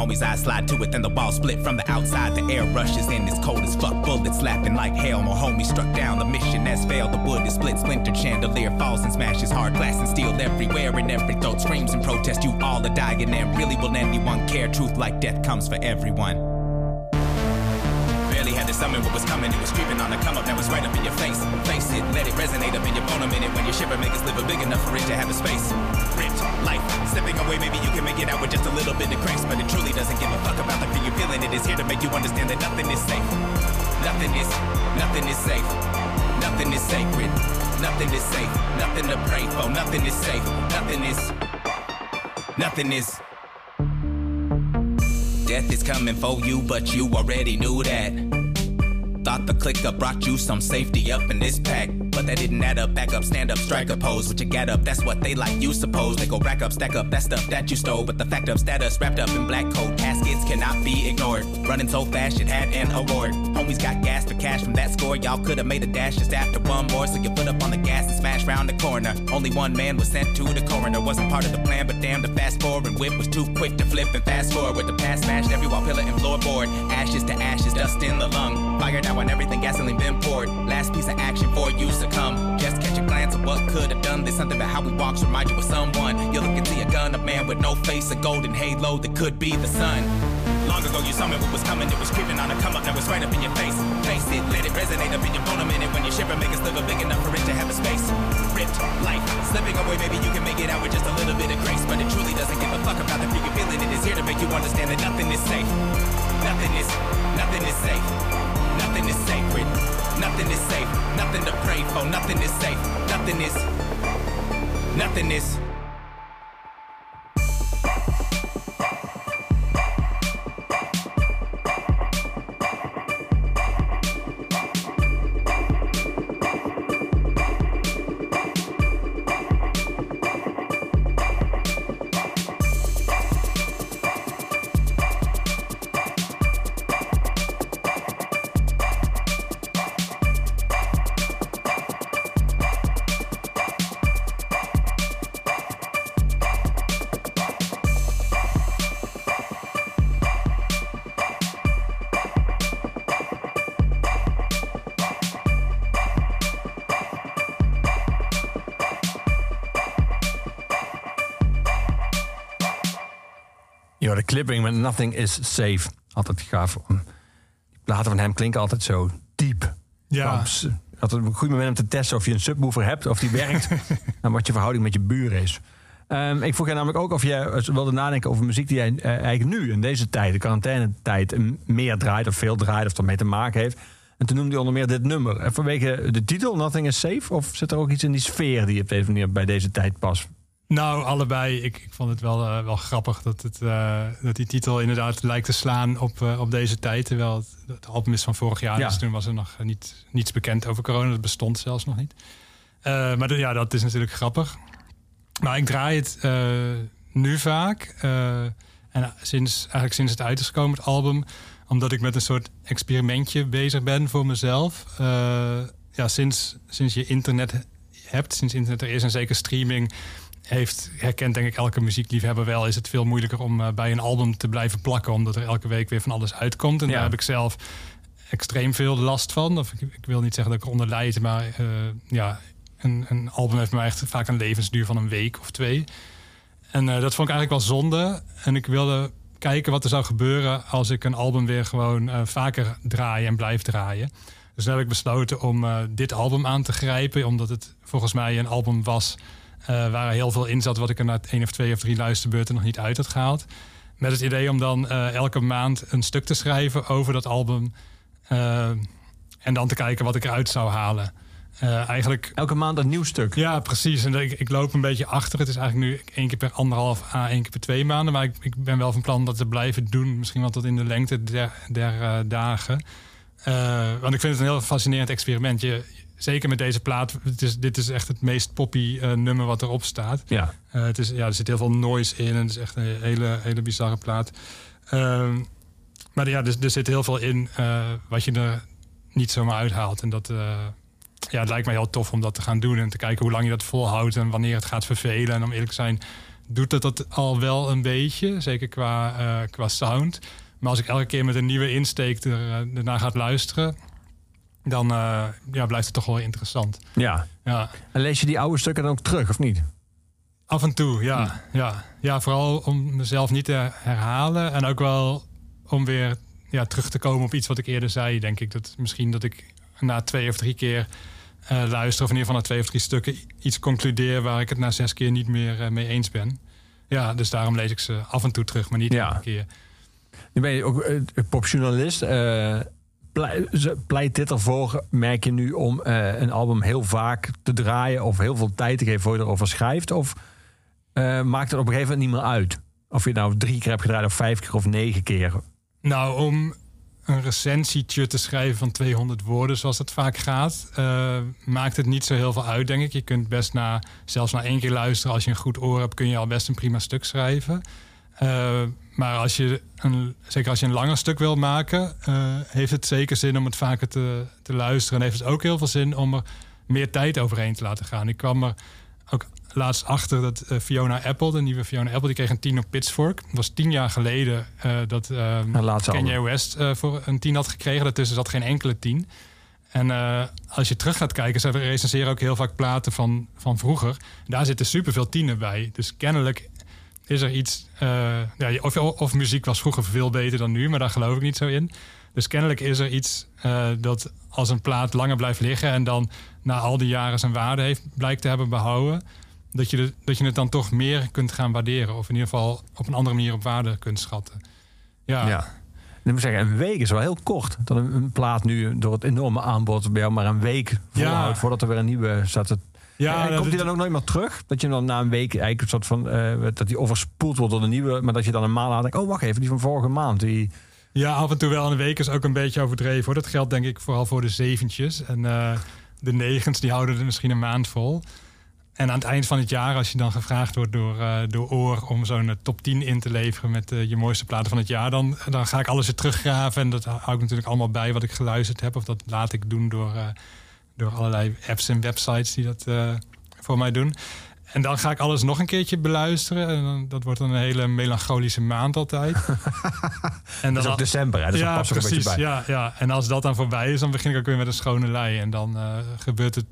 Homies' eyes slide to it, then the wall split from the outside. The air rushes in, it's cold as fuck. Bullets slapping like hell. My homie struck down, the mission has failed. The wood is split, splintered chandelier falls and smashes. Hard glass and steel everywhere, and every throat screams in protest. You all are dying, and really will anyone care? Truth like death comes for everyone. Barely had to summon what was coming. It was creeping on the come up, that was right up in your face. Face it, let it resonate up in your bone a minute. When you shiver, make us live a big enough for it to have a space. Ripped, life slipping away, maybe you can make it out with just a little bit of grace. But it truly doesn't give a fuck about the fear you're feeling. It is here to make you understand that nothing is safe. Nothing is, nothing is safe. Nothing is sacred. Nothing is safe. Nothing to pray for. Nothing is safe. Nothing is, nothing is. Death is coming for you, but you already knew that. Thought the clicker brought you some safety up in this pack. But that didn't add up, back up, stand up, strike a pose. What you get up, that's what they like, you suppose. They go rack up, stack up, that stuff that you stole. But the fact of status wrapped up in black coat caskets cannot be ignored. Running so fast, it had an award. Homies got gas for cash from that score. Y'all could have made a dash just after one more. So you put up on the gas and smash round the corner. Only one man was sent to the coroner. Wasn't part of the plan, but damn, the fast forward whip was too quick to flip and fast forward. With the past smashed every wall, pillar, and floorboard. Ashes to ashes, dust in the lung. Fire now on everything, gasoline been poured. Last piece of action for you to come. Just catch a glance of what could have done. There's something about how we walks remind you of someone. You look and see a gun, a man with no face, a golden halo that could be the sun. Long ago you saw me what was coming, it was creeping on a come up, now it's right up in your face. Face it, let it resonate up in your bone a minute. When you shiver, make us live a big enough for it to have a space. Ripped, life, slipping away, maybe you can make it out with just a little bit of grace. But it truly doesn't give a fuck about the fear you're feeling. It is here to make you understand that nothing is safe. Nothing is, nothing is safe. To oh, pray. Nothing is safe. Nothing is, nothing is. De Nothing is Safe. Altijd gaaf. Die platen van hem klinken altijd zo diep. Ja. Altijd een goed moment om te testen of je een subwoofer hebt, of die werkt. en wat je verhouding met je buren is. Ehm, ik vroeg je namelijk ook of jij wilde nadenken over muziek die jij eh, eigenlijk nu, in deze tijd, de quarantainetijd, meer draait of veel draait of ermee te maken heeft. En toen noemde hij onder meer dit nummer. En vanwege de titel, Nothing is Safe? Of zit er ook iets in die sfeer die op deze manier bij deze tijd past? Nou, allebei. Ik, ik vond het wel, eh, wel grappig dat, het, eh, dat die titel inderdaad lijkt te slaan op, eh, op deze tijd. Terwijl het, het album is van vorig jaar. Ja. Dus toen was er nog niet, niets bekend over corona. Dat bestond zelfs nog niet. Maar de- ja, dat is natuurlijk grappig. Maar ik draai het nu vaak. en sinds, eigenlijk sinds het uit is gekomen, het album. Omdat ik met een soort experimentje bezig ben voor mezelf. Ja, sinds, sinds je internet hebt, sinds internet er is en zeker streaming heeft, herkent denk ik elke muziekliefhebber wel, is het veel moeilijker om eh, bij een album te blijven plakken, omdat er elke week weer van alles uitkomt. En Ja. daar heb ik zelf extreem veel last van. Of ik, ik wil niet zeggen dat ik eronder lijd, maar eh, ja, een, een album heeft bij mij echt vaak een levensduur van een week of twee. En eh, dat vond ik eigenlijk wel zonde. En ik wilde kijken wat er zou gebeuren als ik een album weer gewoon vaker draai en blijf draaien. Dus toen heb ik besloten om dit album aan te grijpen, omdat het volgens mij een album was eh, waar heel veel in zat wat ik er na één of twee of drie luisterbeurten nog niet uit had gehaald. Met het idee om dan eh, elke maand een stuk te schrijven over dat album. eh, en dan te kijken wat ik eruit zou halen. Eigenlijk Elke maand een nieuw stuk. ja, precies. En ik, ik loop een beetje achter. Het is eigenlijk nu één keer per anderhalf à één keer per twee maanden. Maar ik, ik ben wel van plan dat te blijven doen. Misschien wel tot in de lengte der, der dagen. Want ik vind het een heel fascinerend experiment. Je, zeker met deze plaat. Het is, dit is echt het meest poppy eh, nummer wat erop staat. Ja. Eh, het is, ja, er zit heel veel noise in. En het is echt een hele, hele bizarre plaat. Ehm, maar ja, er, er zit heel veel in eh, wat je er niet zomaar uithaalt. En dat, ja, het lijkt mij heel tof om dat te gaan doen. En te kijken hoe lang je dat volhoudt en wanneer het gaat vervelen. En om eerlijk te zijn, doet het dat al wel een beetje. Zeker qua, qua sound. Maar als ik elke keer met een nieuwe insteek er, ernaar gaat luisteren... dan eh, ja, blijft het toch wel interessant. ja. Ja. En lees je die oude stukken dan ook terug, of niet? Af en toe, ja. ja. Ja, vooral om mezelf niet te herhalen. En ook wel om weer ja, terug te komen op iets wat ik eerder zei, denk ik. Dat misschien dat ik na twee of drie keer eh luister... of in ieder geval na twee of drie stukken iets concludeer... waar ik het na zes keer niet meer eh, mee eens ben. Ja, dus daarom lees ik ze af en toe terug, maar niet Ja. elke keer. Nu ben je ook eh, popjournalist. Pleit dit ervoor, merk je nu, om eh, een album heel vaak te draaien... of heel veel tijd te geven voor je erover schrijft? Of eh, maakt het op een gegeven moment niet meer uit? Of je nou drie keer hebt gedraaid of vijf keer of negen keer? Nou, om een recensietje te schrijven van 200 woorden, zoals het vaak gaat, eh, maakt het niet zo heel veel uit, denk ik. Je kunt best na, zelfs na één keer luisteren, als je een goed oor hebt, kun je al best een prima stuk schrijven. Maar als je een, zeker als je een langer stuk wil maken, eh, heeft het zeker zin om het vaker te, te luisteren. En heeft het ook heel veel zin om er meer tijd overheen te laten gaan. Ik kwam er ook laatst achter dat eh, Fiona Apple, de nieuwe Fiona Apple, die kreeg een 10 op Pitchfork. Het was tien jaar geleden eh, dat eh, laatste Kanye. West voor een 10 had gekregen. Daartussen zat geen enkele 10. En als je terug gaat kijken, ze recenseren ook heel vaak platen van, van vroeger. Daar zitten superveel tienen bij. Dus kennelijk is er iets. eh, ja, of, of muziek was vroeger veel beter dan nu, maar daar geloof ik niet zo in. Dus kennelijk is er iets eh, dat als een plaat langer blijft liggen en dan na al die jaren zijn waarde heeft, blijkt te hebben behouden. Dat je, de- dat je het dan toch meer kunt gaan waarderen. Of in ieder geval op een andere manier op waarde kunt schatten. Ja, Ja. Ik moet zeggen, een week is wel heel kort. Dat een, plaat nu door het enorme aanbod bij jou maar een week volhoudt... voordat er weer een nieuwe staat. te- ja en dat- komt die dan ook nooit meer terug? Dat je dan na een week eigenlijk een soort van... eh, dat die overspoeld wordt door de nieuwe... maar dat je dan een maand later denkt... oh, wacht even, die van vorige maand. Die... Ja, af en toe wel. Een week is ook een beetje overdreven. Hoor. Dat geldt denk ik vooral voor de zeventjes. En eh, de negens die houden er misschien een maand vol. En aan het eind van het jaar, als je dan gevraagd wordt door, eh, door Oor... om zo'n eh, top 10 in te leveren met eh, je mooiste platen van het jaar... Dan, dan ga ik alles weer teruggraven. En dat hou ik natuurlijk allemaal bij wat ik geluisterd heb. Of dat laat ik doen door, eh, door allerlei apps en websites die dat eh, voor mij doen. En dan ga ik alles nog een keertje beluisteren. En dan, dat wordt dan een hele melancholische maand altijd. en Dat is ook december, hè? Dat ja, past er een precies. beetje bij. Ja, ja, en als dat dan voorbij is, dan begin ik ook weer met een schone lei. En dan eh, gebeurt het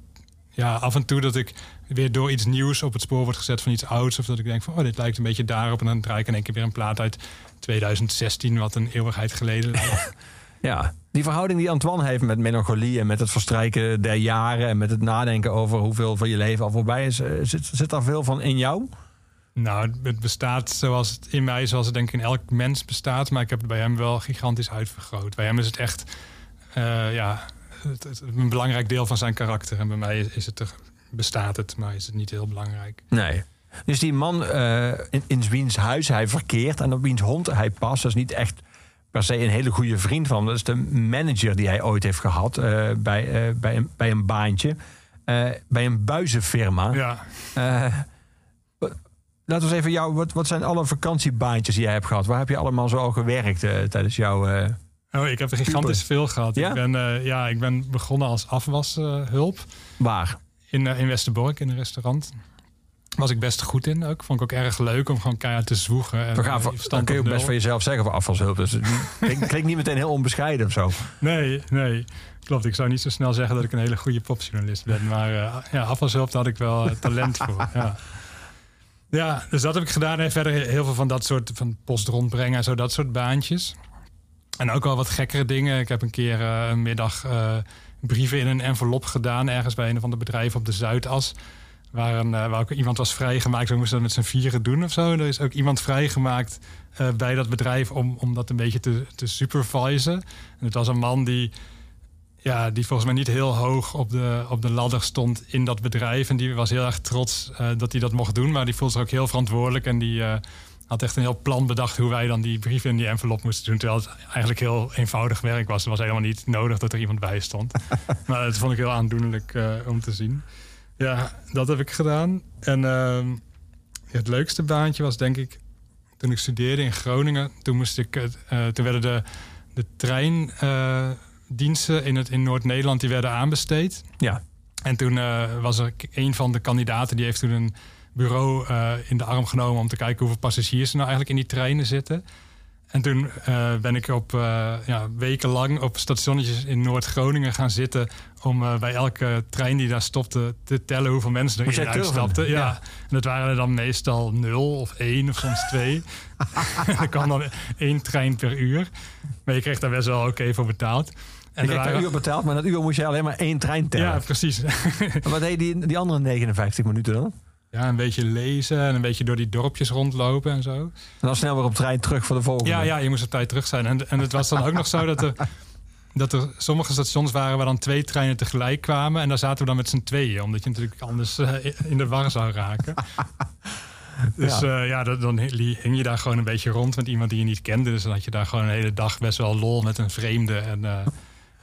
ja, af en toe dat ik weer door iets nieuws op het spoor word gezet van iets ouds. Of dat ik denk van, oh, dit lijkt een beetje daarop. En dan draai ik in één keer weer een plaat uit 2016, wat een eeuwigheid geleden lijkt. Ja, die verhouding die Antoine heeft met melancholie... en met het verstrijken der jaren... en met het nadenken over hoeveel van je leven al voorbij is... eh, zit, zit daar veel van in jou? nou, het bestaat zoals het in mij, zoals het denk ik in elk mens bestaat. Maar ik heb het bij hem wel gigantisch uitvergroot. Bij hem is het echt, eh, ja, het, het- een belangrijk deel van zijn karakter. En bij mij is het er, bestaat het, maar is het niet heel belangrijk. Nee. Dus die man eh, in, in wiens huis hij verkeert en op wiens hond hij past, dat is niet echt per se een hele goede vriend van. Dat is de manager die hij ooit heeft gehad eh, bij, eh, bij, een, bij een baantje. eh, bij een buizenfirma. Ja. Laten we eens even jou, wat, wat zijn alle vakantiebaantjes die jij hebt gehad? Waar heb je allemaal zo al gewerkt tijdens jouw. Oh, ik heb er gigantisch veel gehad. Ja? Ik, ben, ja, ik ben begonnen als afwashulp waar? in, in Westerbork in een restaurant. Was ik best goed in ook. Vond ik ook erg leuk om gewoon keihard te zwoegen. En, We gaan dan kun je ook best van jezelf zeggen voor afvalshulp. Dus het klinkt, klinkt niet meteen heel onbescheiden of zo. Nee, nee. Klopt, ik zou niet zo snel zeggen dat ik een hele goede popjournalist ben. Maar eh ja, afvalshulp daar had ik wel eh, talent voor. Ja. ja, dus dat heb ik gedaan. En verder heel veel van dat soort van post rondbrengen en zo, dat soort baantjes. En ook wel wat gekkere dingen. Ik heb een keer eh, een middag brieven in een envelop gedaan... ergens bij een van de bedrijven op de Zuidas... Waar, een, eh, waar ook iemand was vrijgemaakt. We moesten dat met z'n vieren doen of zo. Er is ook iemand vrijgemaakt eh, bij dat bedrijf... om, om dat een beetje te, te supervisen. En het was een man die ja, die volgens mij niet heel hoog op de, op de ladder stond in dat bedrijf. En die was heel erg trots eh, dat hij dat mocht doen. Maar die voelde zich ook heel verantwoordelijk. En die had echt een heel plan bedacht hoe wij dan die brieven in die envelop moesten doen. Terwijl het eigenlijk heel eenvoudig werk was. Er was helemaal niet nodig dat er iemand bij stond. maar dat vond ik heel aandoenlijk om te zien. Ja, dat heb ik gedaan. En ehm, het leukste baantje was denk ik toen ik studeerde in Groningen. Toen, moest ik, eh, toen werden de, de treindiensten in, het, in Noord-Nederland die werden aanbesteed. Ja. En toen eh, was er een van de kandidaten die heeft toen een bureau eh, in de arm genomen om te kijken hoeveel passagiers er nou eigenlijk in die treinen zitten. En toen eh, ben ik op uh, ja, wekenlang op stationnetjes in Noord-Groningen gaan zitten om uh, bij elke trein die daar stopte te tellen hoeveel mensen er in en uitstapten. Ja. ja. En dat waren er dan meestal nul of één of soms twee. er kwam dan één trein per uur. Maar je kreeg daar best wel oké okay voor betaald. En je kreeg waren... uur betaald, maar dat uur moest je alleen maar één trein tellen. Ja, precies. wat deed die, die andere 59 minuten dan? Ja, een beetje lezen en een beetje door die dorpjes rondlopen en zo. En dan snel weer op trein terug voor de volgende. Ja, ja je moest op tijd terug zijn. En, en het was dan ook nog zo dat er, dat er sommige stations waren waar dan twee treinen tegelijk kwamen. En daar zaten we dan met z'n tweeën, omdat je natuurlijk anders uh, in de war zou raken. Dus ja, uh, ja dat, dan hing je daar gewoon een beetje rond met iemand die je niet kende. Dus dan had je daar gewoon een hele dag best wel lol met een vreemde. En uh,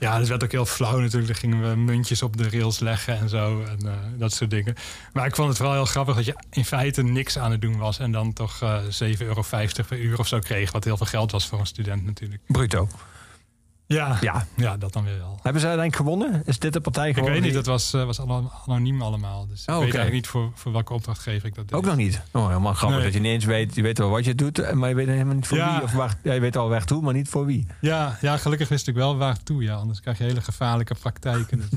ja, dat werd ook heel flauw natuurlijk. Dan gingen we muntjes op de rails leggen en zo. En uh, dat soort dingen. Maar ik vond het vooral heel grappig dat je in feite niks aan het doen was. En dan toch uh, 7,50 euro per uur of zo kreeg. Wat heel veel geld was voor een student natuurlijk. Bruto. Ja, ja. ja, dat dan weer wel. Hebben ze uiteindelijk gewonnen? Is dit de partij Ik gewonnen? weet niet, dat was, uh, was anoniem allemaal. Dus oh, ik weet okay. eigenlijk niet voor, voor welke opdrachtgever ik dat deed. Ook nog niet? Oh, helemaal grappig nee. dat je niet eens weet. Je weet wel wat je doet, maar je weet helemaal niet voor ja. wie. Of waar, ja, je weet al weg toe, maar niet voor wie. Ja, ja, gelukkig wist ik wel waartoe. Ja, anders krijg je hele gevaarlijke praktijken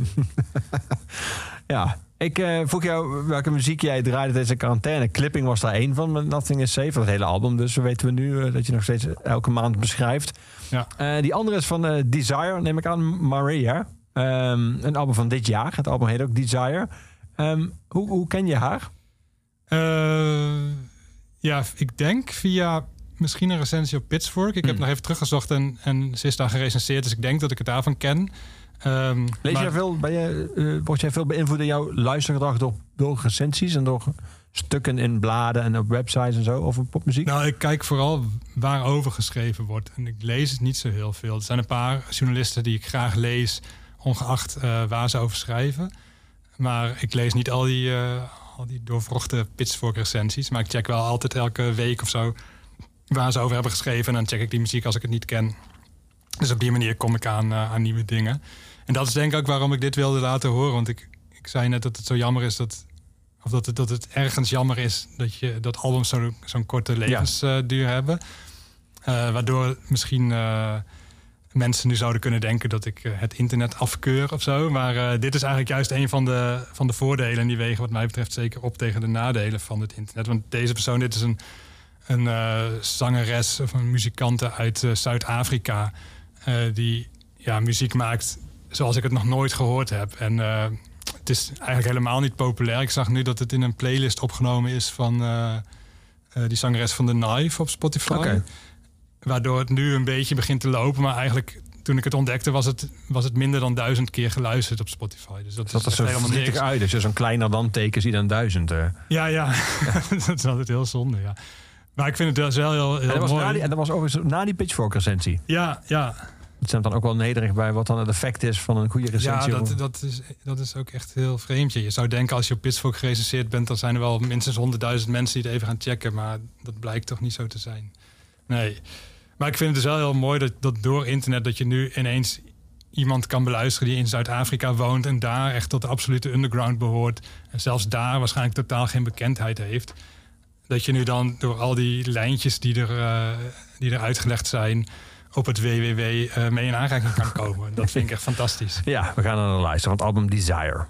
ja, ik uh, vroeg jou welke muziek jij draaide deze quarantaine. Clipping was daar één van, met Nothing is Safe. Dat hele album, dus weten we nu uh, dat je nog steeds elke maand beschrijft. Ja. Uh, die andere is van Desire, neem ik aan, Maria. Um, een album van dit jaar. Het album heet ook Desire. Um, hoe, hoe ken je haar? ja, ik denk via misschien een recensie op Pitchfork. Ik Hmm. heb nog even teruggezocht en, en ze is daar gerecenseerd. Dus ik denk dat ik het daarvan ken. Um, Lees maar, jij veel, ben je, uh, word jij veel beïnvloed in jouw luistergedrag door, door recensies en door stukken in bladen en op websites en zo over popmuziek? Nou, ik kijk vooral waarover geschreven wordt. En ik lees het niet zo heel veel. Er zijn een paar journalisten die ik graag lees, ongeacht uh, waar ze over schrijven. Maar ik lees niet al die, uh, al die doorvrochte pitchfork recensies. Maar ik check wel altijd elke week of zo waar ze over hebben geschreven. En dan check ik die muziek als ik het niet ken. Dus op die manier kom ik aan, uh, aan nieuwe dingen. En dat is denk ik ook waarom ik dit wilde laten horen. Want ik, ik zei net dat het zo jammer is dat. Of dat het, dat het ergens jammer is dat, je, dat albums zo'n zo korte levensduur ja. hebben. Uh, waardoor misschien uh, mensen nu zouden kunnen denken dat ik uh, het internet afkeur of zo. Maar dit is eigenlijk juist een van de, van de voordelen. En die wegen wat mij betreft zeker op tegen de nadelen van het internet. Want deze persoon, dit is een, een zangeres of een muzikante uit Zuid-Afrika. die ja, muziek maakt zoals ik het nog nooit gehoord heb. En het is eigenlijk helemaal niet populair. Ik zag nu dat het in een playlist opgenomen is van uh, uh, die zangeres van The Knife op Spotify. Okay. Waardoor het nu een beetje begint te lopen. Maar eigenlijk toen ik het ontdekte, was het, was het minder dan duizend keer geluisterd op Spotify. Dus dat, Dat is er helemaal niks. uit. Dus zo'n kleiner dan teken zie je dan duizend. eh. Ja, ja. dat is altijd heel zonde, ja. Maar ik vind het dus wel heel, heel En dat was, mooi. na die, en dat was overigens na die Pitchfork recensie. Ja, ja. Het zijn dan ook wel nederig bij wat dan het effect is van een goede ja recensie. dat, dat, is, dat is ook echt heel vreemd. Je zou denken als je op Pitchfork gerecenseerd bent... dan zijn er wel minstens honderdduizend mensen die het even gaan checken. Maar dat blijkt toch niet zo te zijn. Nee. Maar ik vind het dus wel heel mooi dat, dat door internet... dat je nu ineens iemand kan beluisteren die in Zuid-Afrika woont... en daar echt tot de absolute underground behoort. En zelfs daar waarschijnlijk totaal geen bekendheid heeft. Dat je nu dan door al die lijntjes die er, eh, die er uitgelegd zijn... op het www eh, mee in aanraking kan komen. Dat vind ik echt fantastisch. Ja, we gaan naar de lijst van het album Desire.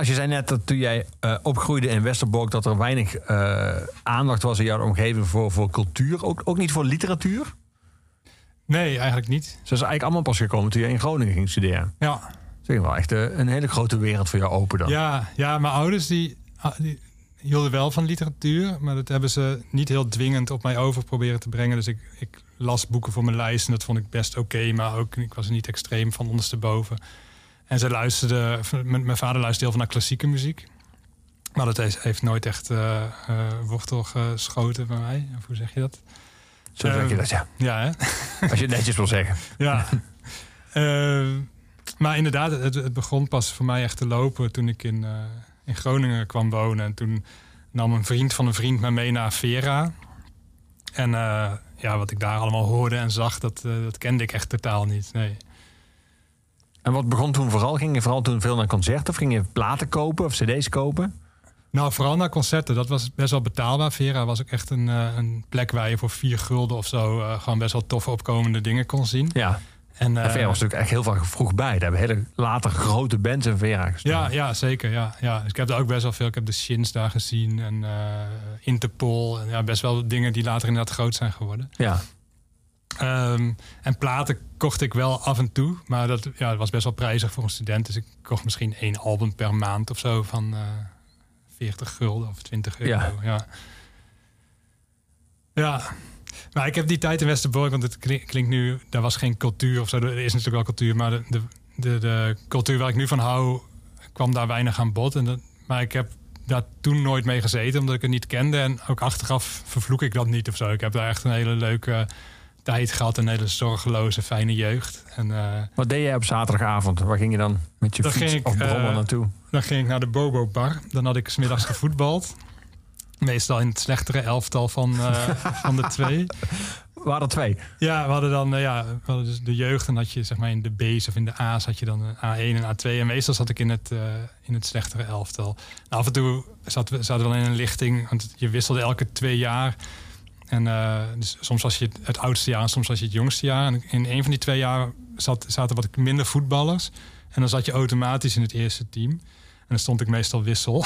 Je zei net dat toen jij eh, opgroeide in Westerbork... dat er weinig eh, aandacht was in jouw omgeving voor, voor cultuur. Ook, ook niet voor literatuur? Nee, eigenlijk niet. Ze is eigenlijk allemaal pas gekomen toen je in Groningen ging studeren. Ja, Zeg wel echt eh, een hele grote wereld voor jou open dan. ja, ja mijn ouders die, ah, die hielden wel van literatuur. Maar dat hebben ze niet heel dwingend op mij over proberen te brengen. Dus ik, ik las boeken voor mijn lijst en dat vond ik best oké. maar ook, ik was er niet extreem van ondersteboven. En ze luisterden, mijn, vader luisterde heel veel naar klassieke muziek. Maar dat heeft, heeft nooit echt eh, eh, wortel geschoten bij mij. Of hoe zeg je dat? Zo zeg je dat, ja. Ja, hè? Als je het netjes wil zeggen. Ja. Eh, maar inderdaad, het, het begon pas voor mij echt te lopen toen ik in, eh, in Groningen kwam wonen. En toen nam een vriend van een vriend me mee naar Vera. En eh, ja, wat ik daar allemaal hoorde en zag, dat, eh, dat kende ik echt totaal niet. Nee. En wat begon toen vooral? Ging je vooral toen veel naar concerten? Of ging je platen kopen of cd's kopen? Nou, vooral naar concerten. Dat was best wel betaalbaar. Vera was ook echt een, eh, een plek waar je voor vier gulden of zo... eh, gewoon best wel toffe opkomende dingen kon zien. Ja. En, eh, En Vera was natuurlijk echt heel vaak vroeg bij. Daar hebben hele later grote bands in Vera gestaan. Ja, ja zeker. Ja, ja. Dus ik heb daar ook best wel veel. Ik heb de Shins daar gezien en eh, Interpol. En ja, best wel dingen die later inderdaad groot zijn geworden. Ja. Ehm, en platen kocht ik wel af en toe. Maar dat, ja, dat was best wel prijzig voor een student. Dus ik kocht misschien één album per maand of zo van eh 40 gulden of 20 euro. Ja. Ja. ja. Maar ik heb die tijd in Westerbork, want het klink- klinkt nu, daar was geen cultuur of zo. Er is natuurlijk wel cultuur, maar de, de, de, de cultuur waar ik nu van hou, kwam daar weinig aan bod. En dat, maar ik heb daar toen nooit mee gezeten, omdat ik het niet kende. En ook achteraf vervloek ik dat niet of zo. Ik heb daar echt een hele leuke tijd gehad, een hele zorgeloze, fijne jeugd. En eh, Wat deed jij op zaterdagavond? Waar ging je dan met je Dan fiets ik, of brommer eh, naartoe? dan ging ik naar de Bobo Bar. Dan had ik smiddags gevoetbald. Meestal in het slechtere elftal van, eh, van de twee. Waren er twee? Ja. We hadden dan ja, we hadden dus de jeugd. En had je zeg maar in de B's of in de A's had je dan een A1 en A2. En meestal zat ik in het, in het slechtere elftal. Af en toe zaten we zaten we wel in een lichting. Want je wisselde elke twee jaar. En eh, dus soms was je het, oudste jaar en soms was je het jongste jaar. En in een van die twee jaar zat, zaten wat minder voetballers. En dan zat je automatisch in het eerste team. En dan stond ik meestal wissel.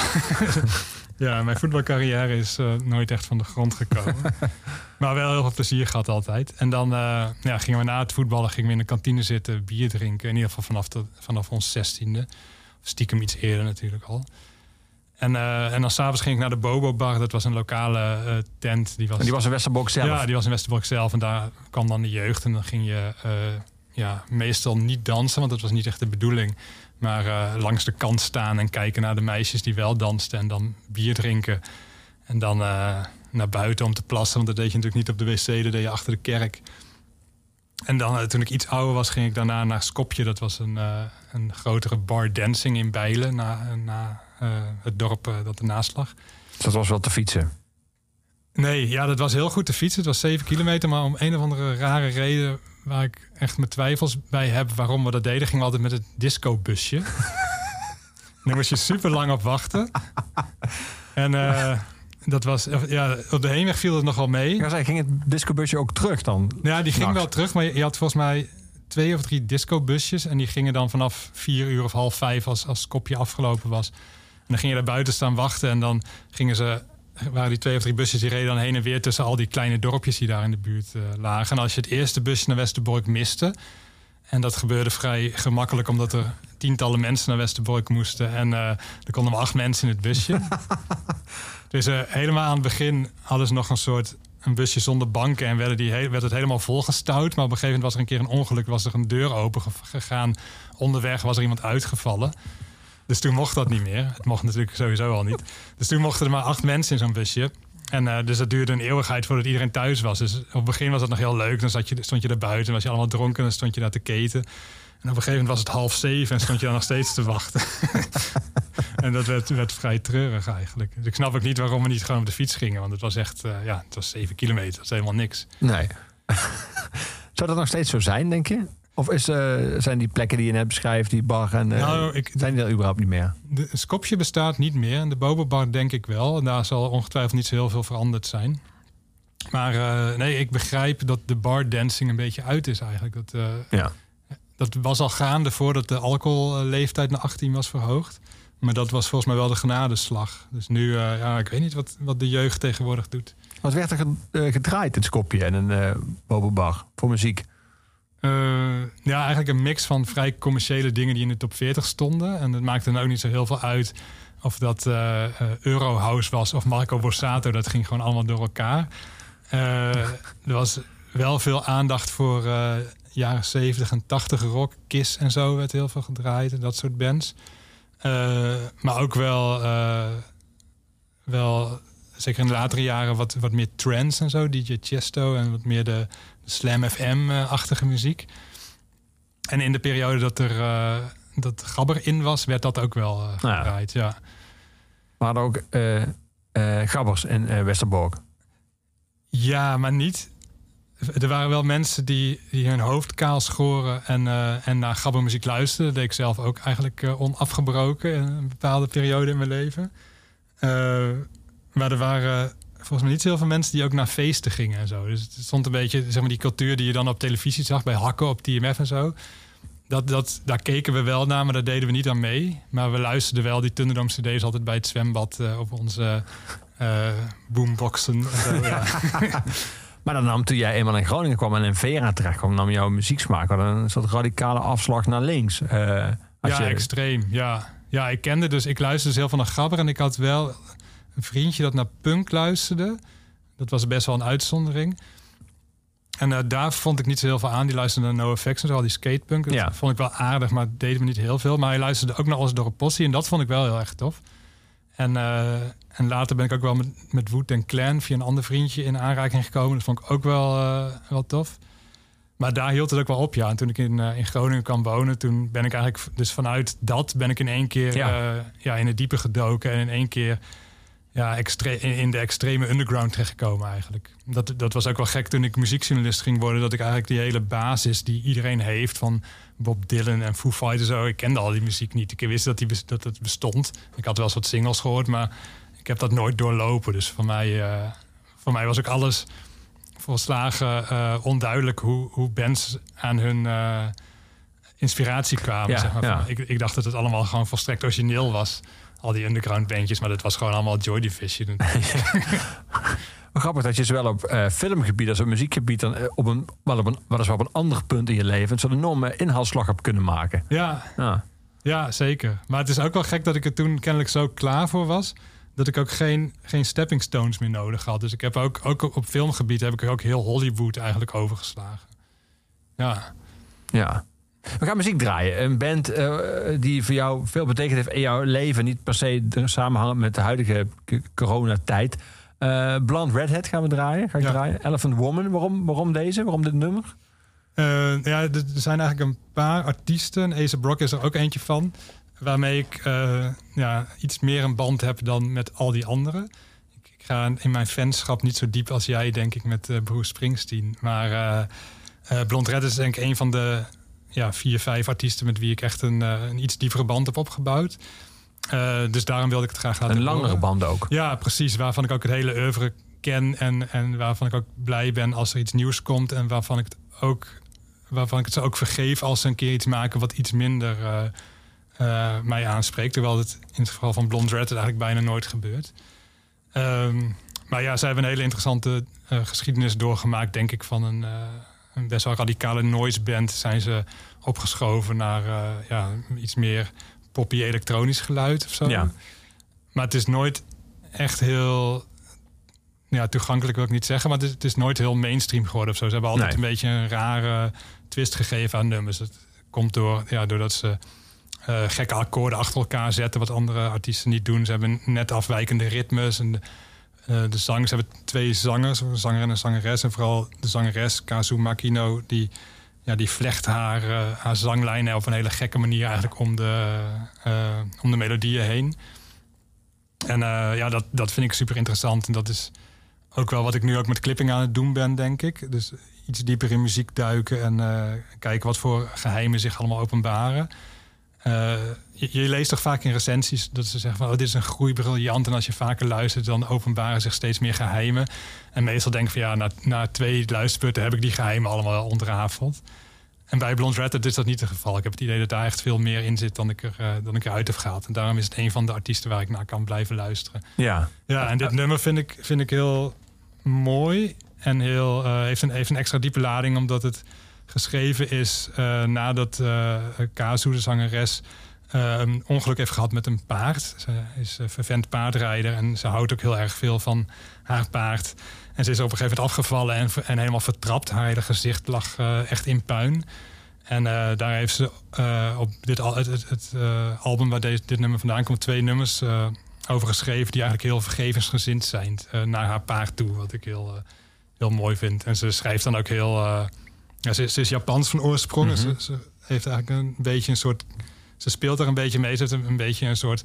ja, mijn voetbalcarrière is eh, nooit echt van de grond gekomen. maar wel heel veel plezier gehad altijd. En dan eh, ja, gingen we na het voetballen gingen we in de kantine zitten, bier drinken. In ieder geval vanaf, de, vanaf ons zestiende. Stiekem iets eerder natuurlijk al. En, eh, en dan s'avonds ging ik naar de Bobo Bar. Dat was een lokale eh, tent. Die was, En die was in Westerbork zelf. ja, die was in Westerbork zelf. En daar kwam dan de jeugd. En dan ging je eh, ja, meestal niet dansen, want dat was niet echt de bedoeling. Maar langs de kant staan en kijken naar de meisjes die wel dansten. En dan bier drinken. En dan naar buiten om te plassen. Want dat deed je natuurlijk niet op de wc, dat deed je achter de kerk. En dan, toen ik iets ouder was, ging ik daarna naar Skopje. Dat was een, een grotere bar dancing in Bijlen. Na, na het dorp eh, dat ernaast lag. Dus dat was wel te fietsen. Nee, ja, dat was heel goed te fietsen. Het was 7 kilometer, maar om een of andere rare reden... waar ik echt mijn twijfels bij heb waarom we dat deden... gingen we altijd met het discobusje. Daar moest je super lang op wachten. En eh, dat was... Ja, op de heenweg viel het nog wel mee. Wou zeggen, ging het discobusje ook terug dan? Ja, die ging Nachts. wel terug, maar je, je had volgens mij twee of drie discobusjes. En die gingen dan vanaf vier uur of half vijf als, als kopje afgelopen was. En dan ging je daar buiten staan wachten. En dan gingen ze, waren die twee of drie busjes die reden dan heen en weer tussen al die kleine dorpjes die daar in de buurt eh, lagen. En als je het eerste busje naar Westerbork miste. En dat gebeurde vrij gemakkelijk, omdat er tientallen mensen naar Westerbork moesten. En eh, er konden maar acht mensen in het busje. dus eh, helemaal aan het begin hadden ze nog een soort een busje zonder banken en werden die werd het helemaal volgestouwd. Maar op een gegeven moment was er een keer een ongeluk, was er een deur open ge- gegaan. Onderweg was er iemand uitgevallen. Dus toen mocht dat niet meer. Het mocht natuurlijk sowieso al niet. Dus toen mochten er maar acht mensen in zo'n busje. En eh, dus dat duurde een eeuwigheid voordat iedereen thuis was. Dus op het begin was dat nog heel leuk. Dan zat je, stond je er buiten, was je allemaal dronken en dan stond je daar te keten. En op een gegeven moment was het half zeven en stond je daar nog steeds te wachten. en dat werd, werd vrij treurig eigenlijk. Dus ik snap ook niet waarom we niet gewoon op de fiets gingen. Want het was echt, eh, ja, het was zeven kilometer. Dat is helemaal niks. Nee. Zou dat nog steeds zo zijn, denk je? Of is, eh, zijn die plekken die je net beschrijft, die bar en... eh, Nou, ik, zijn die er überhaupt niet meer? De Skopje bestaat niet meer. En de Bobobar denk ik wel. En daar zal ongetwijfeld niet zo heel veel veranderd zijn. Maar eh, nee, ik begrijp dat de bar dancing een beetje uit is eigenlijk. Dat, Ja. dat was al gaande voordat de alcoholleeftijd naar 18 was verhoogd. Maar dat was volgens mij wel de genadeslag. Dus nu, ja, ik weet niet wat, wat de jeugd tegenwoordig doet. Wat werd er ge- gedraaid in Skopje en een Bobo-bar voor muziek? Eh, ja, eigenlijk een mix van vrij commerciële dingen die in de top 40 stonden. En het maakte ook niet zo heel veel uit of dat eh eh, Eurohouse was of Marco Borsato. Dat ging gewoon allemaal door elkaar. Er was wel veel aandacht voor jaren 70 en 80 rock. Kiss en zo werd heel veel gedraaid en dat soort bands. Maar ook wel wel, zeker in de latere jaren, wat, wat meer trance en zo. DJ Chesto en wat meer de Slam FM-achtige muziek. En in de periode dat er uh, dat Gabber in was, werd dat ook wel uh, gedraaid. Ja. ja. We hadden ook Gabbers in Westerbork. Ja, maar niet. Er waren wel mensen die, die hun hoofd kaal schoren en, en naar gabbermuziek luisterden. Dat deed ik zelf ook eigenlijk onafgebroken in een bepaalde periode in mijn leven. maar er waren volgens mij niet zo heel veel mensen die ook naar feesten gingen en zo. Dus het stond een beetje, zeg maar, die cultuur die je dan op televisie zag bij Hakken op TMF en zo. Dat, dat, daar keken we wel naar, maar daar deden we niet aan mee. Maar we luisterden wel die Thunderdome CD's altijd bij het zwembad uh, op onze uh, boomboxen. Zo, ja. maar dan nam toen jij eenmaal in Groningen kwam en in Vera terecht kwam, nam jouw muzieksmaak dan een soort radicale afslag naar links. Uh, ja, extreem. Ja. ja, ik kende dus, ik luisterde dus heel veel naar Gabber en ik had wel een vriendje dat naar punk luisterde. Dat was best wel een uitzondering. En uh, daar vond ik niet zo heel veel aan. Die luisterde naar No Effects en zo, al die skatepunk. Dat ja. vond ik wel aardig, maar deed me niet heel veel. Maar hij luisterde ook naar door Possie en dat vond ik wel heel erg tof. En, uh, en later ben ik ook wel met, met Wood en Clan via een ander vriendje in aanraking gekomen. Dat vond ik ook wel, uh, wel tof. Maar daar hield het ook wel op, ja. En toen ik in, in Groningen kwam wonen, toen ben ik eigenlijk... Dus vanuit dat ben ik in één keer ja. ja in het diepe gedoken. En in één keer ja, in de extreme underground terechtgekomen eigenlijk. Dat, dat was ook wel gek toen ik muziekjournalist ging worden... dat ik eigenlijk die hele basis die iedereen heeft... van Bob Dylan en Foo Fighters zo... ik kende al die muziek niet. Ik wist dat, die, dat het bestond. Ik had wel eens wat singles gehoord, maar ik heb dat nooit doorlopen. Dus voor mij, uh, voor mij was ook alles volslagen uh, onduidelijk... hoe, hoe bands aan hun... Uh, inspiratie kwamen. Ja, zeg maar. ja. ik, ik dacht dat het allemaal gewoon volstrekt origineel was al die underground bandjes, maar dat was gewoon allemaal Joy Division. Grappig dat je zowel op uh, filmgebied als op muziekgebied dan uh, op een, wel op een, weliswaar op een ander punt in je leven zo'n enorme inhaalslag hebt kunnen maken. Ja. ja. Ja, zeker. Maar het is ook wel gek dat ik er toen kennelijk zo klaar voor was. Dat ik ook geen, geen stepping stones meer nodig had. Dus ik heb ook, ook op filmgebied heb ik ook heel Hollywood eigenlijk overgeslagen. Ja. Ja. We gaan muziek draaien. Een band uh, die voor jou veel betekend heeft in jouw leven. Niet per se samenhangen met de huidige coronatijd. Uh, Blond Redhead gaan we draaien. Ga ik draaien. Elephant Woman. Waarom, waarom deze? Waarom dit nummer? Uh, ja, er zijn eigenlijk een paar artiesten. Ace Brock is er ook eentje van. Waarmee ik ja, iets meer een band heb dan met al die anderen. Ik, ik, ga in mijn fanschap niet zo diep als jij, denk ik, met Bruce Springsteen. Maar Blond Red is denk ik een van de ja, vier, vijf artiesten met wie ik echt een, uh, een iets diepere band heb opgebouwd. Uh, dus daarom wilde ik het graag laten Een langere horen. band ook. Ja, precies. Waarvan ik ook het hele oeuvre ken en, en waarvan ik ook blij ben als er iets nieuws komt. En waarvan ik het ook waarvan ik het ze ook vergeef als ze een keer iets maken wat iets minder uh, mij aanspreekt. Terwijl het in het geval van Blond Red het eigenlijk bijna nooit gebeurt. Um, maar ja, zij hebben een hele interessante geschiedenis doorgemaakt, denk ik, van een een best wel radicale noise band zijn ze opgeschoven naar uh, ja, iets meer poppy elektronisch geluid of zo. Ja. Maar het is nooit echt heel ja, toegankelijk wil ik niet zeggen, maar het is, het is nooit heel mainstream geworden of zo. Ze hebben altijd Nee. een beetje een rare twist gegeven aan nummers. Het komt door, ja, doordat ze eh, gekke akkoorden achter elkaar zetten, wat andere artiesten niet doen. Ze hebben net afwijkende ritmes en eh, de zang. Ze hebben twee zangers, een zanger en een zangeres. En vooral de zangeres, Kazu Makino, die, ja, die vlecht haar, eh, haar zanglijnen op een hele gekke manier eigenlijk om de, eh, om de melodieën heen. En ja, dat, dat vind ik super interessant. En dat is ook wel wat ik nu ook met clipping aan het doen ben, denk ik. Dus iets dieper in muziek duiken en kijken wat voor geheimen zich allemaal openbaren. Eh, je, je leest toch vaak in recensies dat ze zeggen van oh, dit is een groei briljant. En als je vaker luistert, dan openbaren zich steeds meer geheimen. En meestal denk ik van ja, na, na twee luisterbeurten heb ik die geheimen allemaal ontrafeld. En bij Blond is dat niet het geval. Ik heb het idee dat daar echt veel meer in zit dan ik, er, eh, dan ik eruit heb gehaald. En daarom is het een van de artiesten waar ik naar kan blijven luisteren. Ja. Ja, en dit nummer vind ik, vind ik heel mooi. En heel, eh, heeft, een, heeft een extra diepe lading, omdat het geschreven is eh, nadat eh Kazu, de zangeres, eh, een ongeluk heeft gehad met een paard. Ze is uh, vervent paardrijder en ze houdt ook heel erg veel van haar paard. En ze is op een gegeven moment afgevallen en, en helemaal vertrapt. Haar hele gezicht lag echt in puin. En daar heeft ze op dit het, het, album waar deze, dit nummer vandaan komt, twee nummers over geschreven die eigenlijk heel vergevensgezind zijn naar haar paard toe. Wat ik heel, heel mooi vind. En ze schrijft dan ook heel. Ja, ze, ze is Japans van oorsprong. en ze, ze heeft eigenlijk een beetje een soort. Ze speelt er een beetje mee. Ze heeft een, een beetje een soort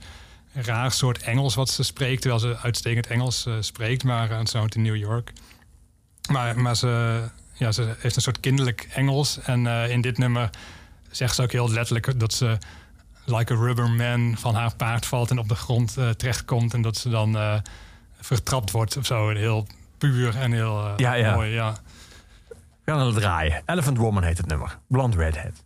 raar soort Engels wat ze spreekt. Terwijl ze uitstekend Engels eh, spreekt. Maar uh, ze woont in New York. Maar, maar ze, ja, ze heeft een soort kinderlijk Engels. En eh, in dit nummer zegt ze ook heel letterlijk dat ze like a rubber man van haar paard valt en op de grond eh, terechtkomt. En dat ze dan vertrapt wordt of zo. Heel puur en heel Ja, ja. mooi. Ja. We gaan het draaien. Elephant Woman heet het nummer. Blonde Redhead.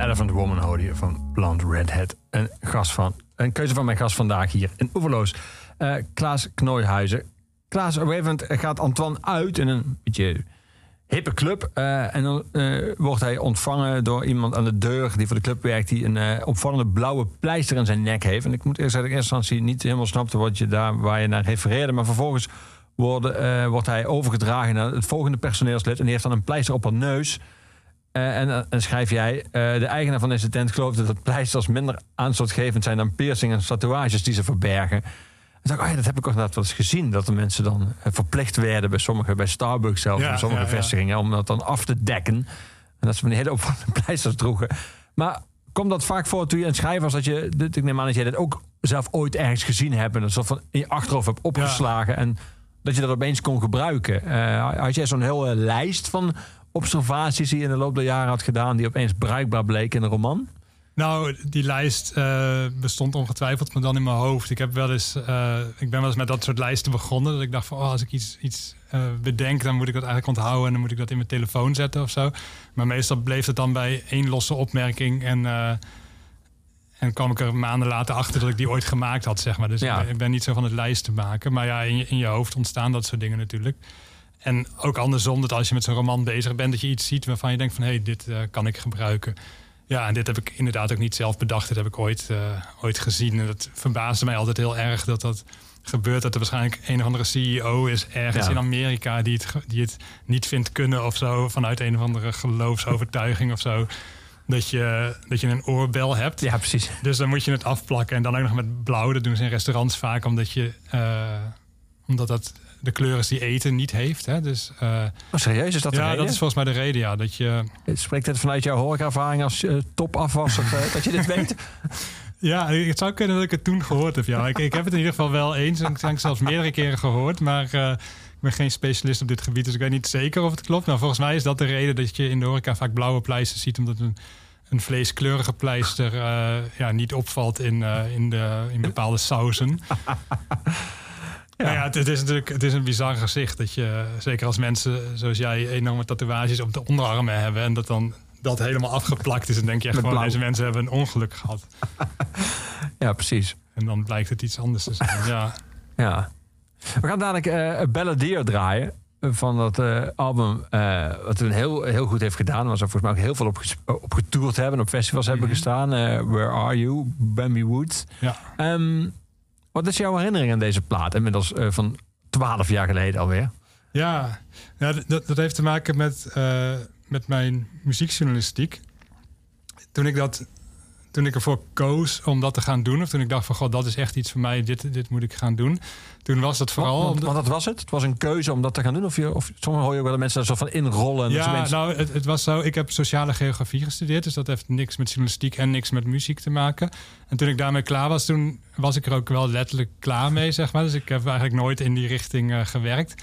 Elephant Woman hoorde van Blonde Redhead. Een, gast van, een keuze van mijn gast vandaag hier in Oeverloos. Eh Klaas Knooihuizen. Klaas, op een gaat Antoine uit in een beetje hippe club. eh, en dan eh, wordt hij ontvangen door iemand aan de deur die voor de club werkt... die een opvallende blauwe pleister in zijn nek heeft. En ik moet eerst zeggen in eerste instantie niet helemaal snapte... Wat je daar, waar je naar refereerde. Maar vervolgens wordt hij overgedragen naar het volgende personeelslid... en die heeft dan een pleister op haar neus... Eh, en dan en schrijf jij, eh, de eigenaar van deze tent geloofde dat pleisters minder aanstootgevend zijn dan piercingen en tatoeages die ze verbergen. En dacht ik, oh ja, dat heb ik ook inderdaad wel eens gezien. Dat de mensen dan eh, verplicht werden bij sommige, bij Starbucks zelfs, Ja, bij sommige ja, ja. vestigingen, om dat dan af te dekken. En dat ze van die hele opvallende pleisters droegen. Maar komt dat vaak voor toen je aan het schrijven was, dat je, dit- ik neem aan dat jij dat ook zelf ooit ergens gezien hebt en dat soort van in je achterhoofd hebt opgeslagen en dat je dat opeens kon gebruiken. Eh, had jij zo'n hele lijst van observaties die je in de loop der jaren had gedaan, die opeens bruikbaar bleken in een roman? Nou, die lijst eh, bestond ongetwijfeld, maar dan in mijn hoofd. Ik, heb wel eens, eh, ik ben wel eens met dat soort lijsten begonnen. Dat ik dacht van, oh, als ik iets, iets eh, bedenk, dan moet ik dat eigenlijk onthouden en dan moet ik dat in mijn telefoon zetten of zo. Maar meestal bleef het dan bij één losse opmerking en, en kwam ik er maanden later achter dat ik die ooit gemaakt had, zeg maar. Dus Ja. ik, ben, ik ben niet zo van het lijsten maken. Maar ja, in je, in je hoofd ontstaan dat soort dingen natuurlijk. En ook andersom, dat als je met zo'n roman bezig bent, dat je iets ziet waarvan je denkt van, hé, hey, dit eh, kan ik gebruiken. Ja, en dit heb ik inderdaad ook niet zelf bedacht. Dit heb ik ooit, eh, ooit gezien. En dat verbaasde mij altijd heel erg dat dat gebeurt. Dat er waarschijnlijk een of andere CEO is ergens Ja. in Amerika die het, die het niet vindt kunnen of zo. Vanuit een of andere geloofsovertuiging of zo. Dat je, dat je een oorbel hebt. Ja, precies. Dus dan moet je het afplakken. En dan ook nog met blauw. Dat doen ze in restaurants vaak. Omdat, je, eh, omdat dat de kleur is die eten niet heeft. Hè? Dus, eh, Oh, serieus, is dat de ja, dat is volgens mij de reden. Ja, dat je, Spreekt het vanuit jouw horecaervaring als uh, topafwasser eh, dat je dit weet? Ja, het zou kunnen dat ik het toen gehoord heb. Ja. Ik, ik heb het in ieder geval wel eens en ik heb het zelfs meerdere keren gehoord. Maar eh, ik ben geen specialist op dit gebied, dus ik weet niet zeker of het klopt. Nou, volgens mij is dat de reden dat je in de horeca vaak blauwe pleisters ziet. Omdat een, een vleeskleurige pleister eh, ja, niet opvalt in, eh, in, de, in bepaalde sauzen. Ja. ja, het, het is natuurlijk het is een bizar gezicht. Dat je, zeker als mensen zoals jij enorme tatoeages op de onderarmen hebben. En dat dan dat helemaal afgeplakt is. Dan denk je echt Met gewoon, blauw. deze mensen hebben een ongeluk gehad. Ja, precies. En dan blijkt het iets anders te zijn. Ja. Ja. We gaan dadelijk eh Balladeer draaien. Van dat eh, album, eh, wat toen heel, heel goed heeft gedaan. Waar ze volgens mij ook heel veel op, op getoerd hebben. Op festivals hebben gestaan. Eh, Where Are You? Bambi Woods. ja. Ehm, wat is jouw herinnering aan deze plaat? Inmiddels eh, van twaalf jaar geleden alweer. Ja, ja dat, dat heeft te maken met, eh, met mijn muziekjournalistiek. Toen ik, dat, toen ik ervoor koos om dat te gaan doen, of toen ik dacht van god, dat is echt iets voor mij, dit, dit moet ik gaan doen. Toen was dat vooral. want, want dat was het? Het was een keuze om dat te gaan doen? Of, je, of soms hoor je ook wel mensen daar zo van inrollen. ja, mensen- nou, het, het was zo. Ik heb sociale geografie gestudeerd, dus dat heeft niks met journalistiek en niks met muziek te maken. En toen ik daarmee klaar was, toen was ik er ook wel letterlijk klaar mee, zeg maar. Dus ik heb eigenlijk nooit in die richting eh, gewerkt.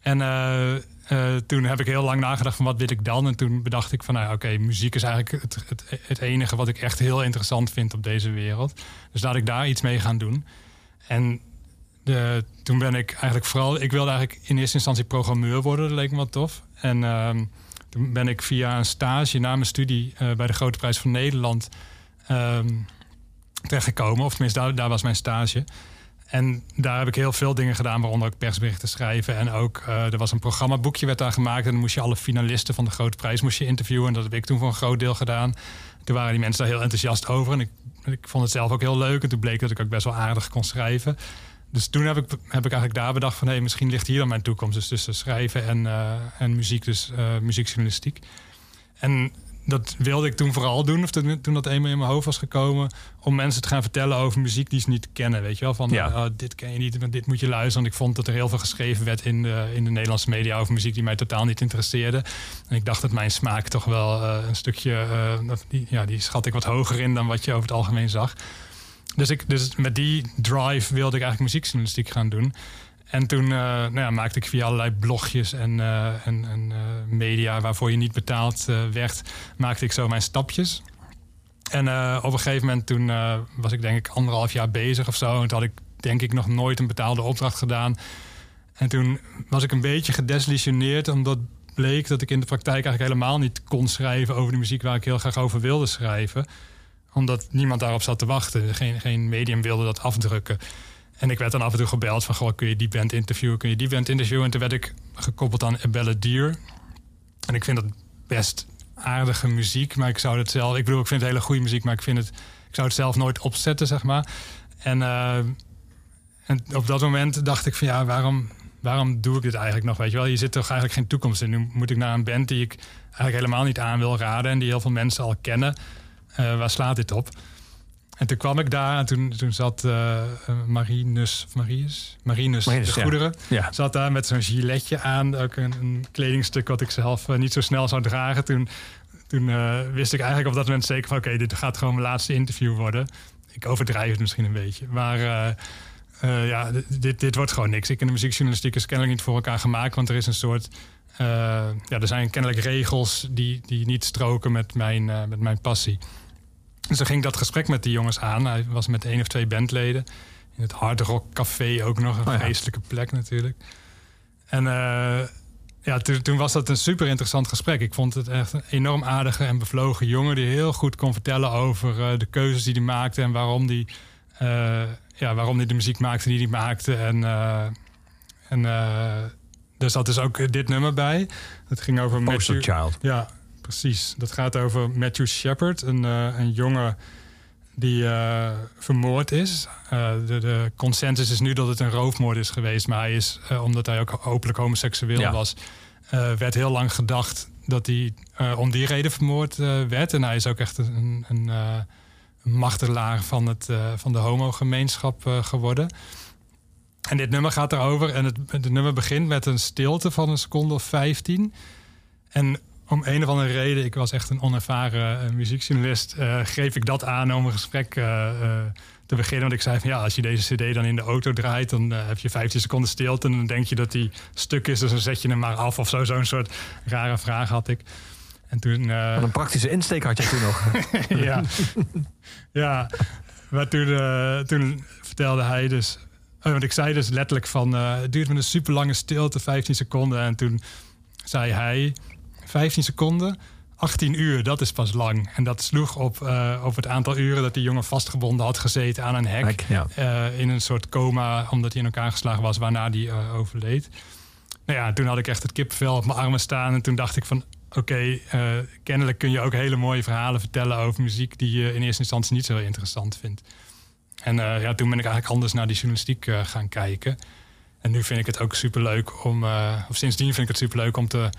En eh, eh, toen heb ik heel lang nagedacht van wat wil ik dan? En toen bedacht ik van, nou oké, muziek is eigenlijk het, het, het enige wat ik echt heel interessant vind op deze wereld. Dus laat ik daar iets mee gaan doen. En de, toen ben ik eigenlijk vooral... Ik wilde eigenlijk in eerste instantie programmeur worden. Dat leek me wel tof. En ehm, toen ben ik via een stage na mijn studie... eh, bij de Grote Prijs van Nederland ehm, terechtgekomen. Of tenminste, daar was mijn stage. En daar heb ik heel veel dingen gedaan, waaronder ook persberichten schrijven. En ook, eh, er was een programmaboekje werd daar gemaakt. En dan moest je alle finalisten van de Grote Prijs moest je interviewen. En dat heb ik toen voor een groot deel gedaan. Toen waren die mensen daar heel enthousiast over. En ik, ik vond het zelf ook heel leuk. En toen bleek dat ik ook best wel aardig kon schrijven. Dus toen heb ik, heb ik eigenlijk daar bedacht van... hé, misschien ligt hier dan mijn toekomst. Dus tussen schrijven en, eh, en muziek, dus eh, muziekjournalistiek. En dat wilde ik toen vooral doen, of toen, dat eenmaal in mijn hoofd was gekomen... om mensen te gaan vertellen over muziek die ze niet kennen, weet je wel? Van, Ja. eh, dit ken je niet, dit moet je luisteren. Want ik vond dat er heel veel geschreven werd in de, in de Nederlandse media... over muziek die mij totaal niet interesseerde. En ik dacht dat mijn smaak toch wel eh, een stukje... eh, die, ja, die schat ik wat hoger in dan wat je over het algemeen zag. Dus, ik, dus met die drive wilde ik eigenlijk muziekjournalistiek gaan doen. En toen eh, nou ja, maakte ik via allerlei blogjes en, eh, eh, media waarvoor je niet betaald werd, maakte ik zo mijn stapjes. En op een gegeven moment toen was ik denk ik anderhalf jaar bezig of zo. En toen had ik denk ik nog nooit een betaalde opdracht gedaan. En toen was ik een beetje gedesillusioneerd, omdat bleek dat ik in de praktijk eigenlijk helemaal niet kon schrijven over de muziek waar ik heel graag over wilde schrijven. Omdat niemand daarop zat te wachten. Geen, geen medium wilde dat afdrukken. En ik werd dan af en toe gebeld van, goh, kun je die band interviewen, kun je die band interviewen? En toen werd ik gekoppeld aan Belle Dier. En ik vind dat best aardige muziek, maar ik zou het zelf, ik bedoel, ik vind het hele goede muziek, maar ik vind het, ik zou het zelf nooit opzetten, zeg maar. En, uh, en op dat moment dacht ik van, ja, waarom, waarom doe ik dit eigenlijk nog? Weet je wel, je zit toch eigenlijk geen toekomst in. Nu moet ik naar een band die ik eigenlijk helemaal niet aan wil raden en die heel veel mensen al kennen. Uh, waar slaat dit op? En toen kwam ik daar en toen, toen zat uh, Marinus, Marius, Marinus, Marinus de Goederen, ja. zat daar met zo'n giletje aan. Ook een, een kledingstuk wat ik zelf uh, niet zo snel zou dragen. Toen, toen uh, wist ik eigenlijk op dat moment zeker van... oké, dit gaat gewoon mijn laatste interview worden. Ik overdrijf het misschien een beetje. Maar ja, dit, dit wordt gewoon niks. Ik en de muziekjournalistiek is kennelijk niet voor elkaar gemaakt... want er is een soort... ja, er zijn kennelijk regels die, die niet stroken met mijn, met mijn passie. Dus ging dat gesprek met die jongens aan. Hij was met één of twee bandleden. In het Hard Rock Café ook nog. Een oh plek natuurlijk. En uh, ja, toen, toen, was dat een super interessant gesprek. Ik vond het echt een enorm aardige en bevlogen jongen... die heel goed kon vertellen over uh, de keuzes die hij maakte... en waarom hij uh, ja, waarom die de muziek maakte die hij maakte. En, en er zat dus ook dit nummer bij. Het ging over... Poster Matthew, Child. Ja, precies. Dat gaat over Matthew Shepard, een, uh, een jongen die uh, vermoord is. Uh, de, de, consensus is nu dat het een roofmoord is geweest, maar hij is, omdat hij ook openlijk homoseksueel ja. was, werd heel lang gedacht dat hij om die reden vermoord werd. En hij is ook echt een, een, martelaar van, het, van de homogemeenschap geworden. En dit nummer gaat erover en het, het nummer begint met een stilte van een seconde of 15. En om een of andere reden, ik was echt een onervaren uh, muziekjournalist, uh, greep ik dat aan om een gesprek uh, te beginnen. Want ik zei van ja, als je deze CD dan in de auto draait, dan heb je 15 seconden stilte. En dan denk je dat die stuk is, dus dan zet je hem maar af of zo. Zo'n soort rare vraag had ik. En toen. Wat een praktische insteek had je toen nog. ja. ja, maar toen, toen vertelde hij dus. want ik zei dus letterlijk van. het duurt me een super lange stilte, 15 seconden. En toen zei hij 15 seconden. 18 uur, dat is pas lang. En dat sloeg op, uh, op het aantal uren dat die jongen vastgebonden had gezeten aan een hek. uh, in een soort coma, omdat hij in elkaar geslagen was, waarna hij uh, overleed. Nou ja, toen had ik echt het kippenvel op mijn armen staan. En toen dacht ik van, oké, kennelijk kun je ook hele mooie verhalen vertellen over muziek die je in eerste instantie niet zo interessant vindt. En ja, toen ben ik eigenlijk anders naar die journalistiek gaan kijken. En nu vind ik het ook superleuk om, of sindsdien vind ik het superleuk om te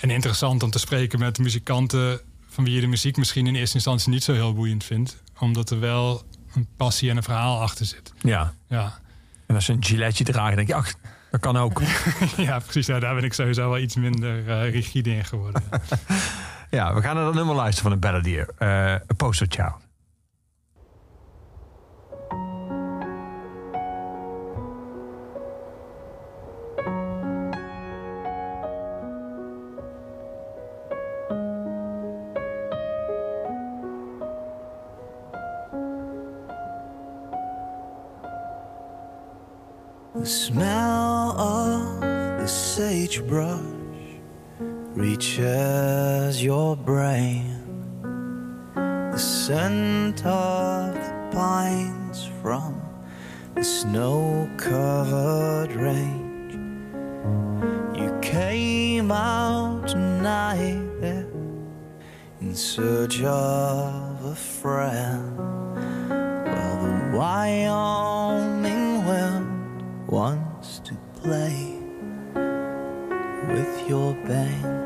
en interessant om te spreken met muzikanten van wie je de muziek misschien in eerste instantie niet zo heel boeiend vindt. Omdat er wel een passie en een verhaal achter zit. Ja. ja. En als ze een giletje dragen, denk je, ach, dat kan ook. ja, precies. Nou, daar ben ik sowieso wel iets minder uh, rigide in geworden. ja, we gaan naar dat nummer luisteren van de Balladeer. Uh, A Poster Child. The smell of the sagebrush reaches your brain. The scent of the pines from the snow covered range. You came out tonight in search of a friend. Well, the Wyoming play with your banks.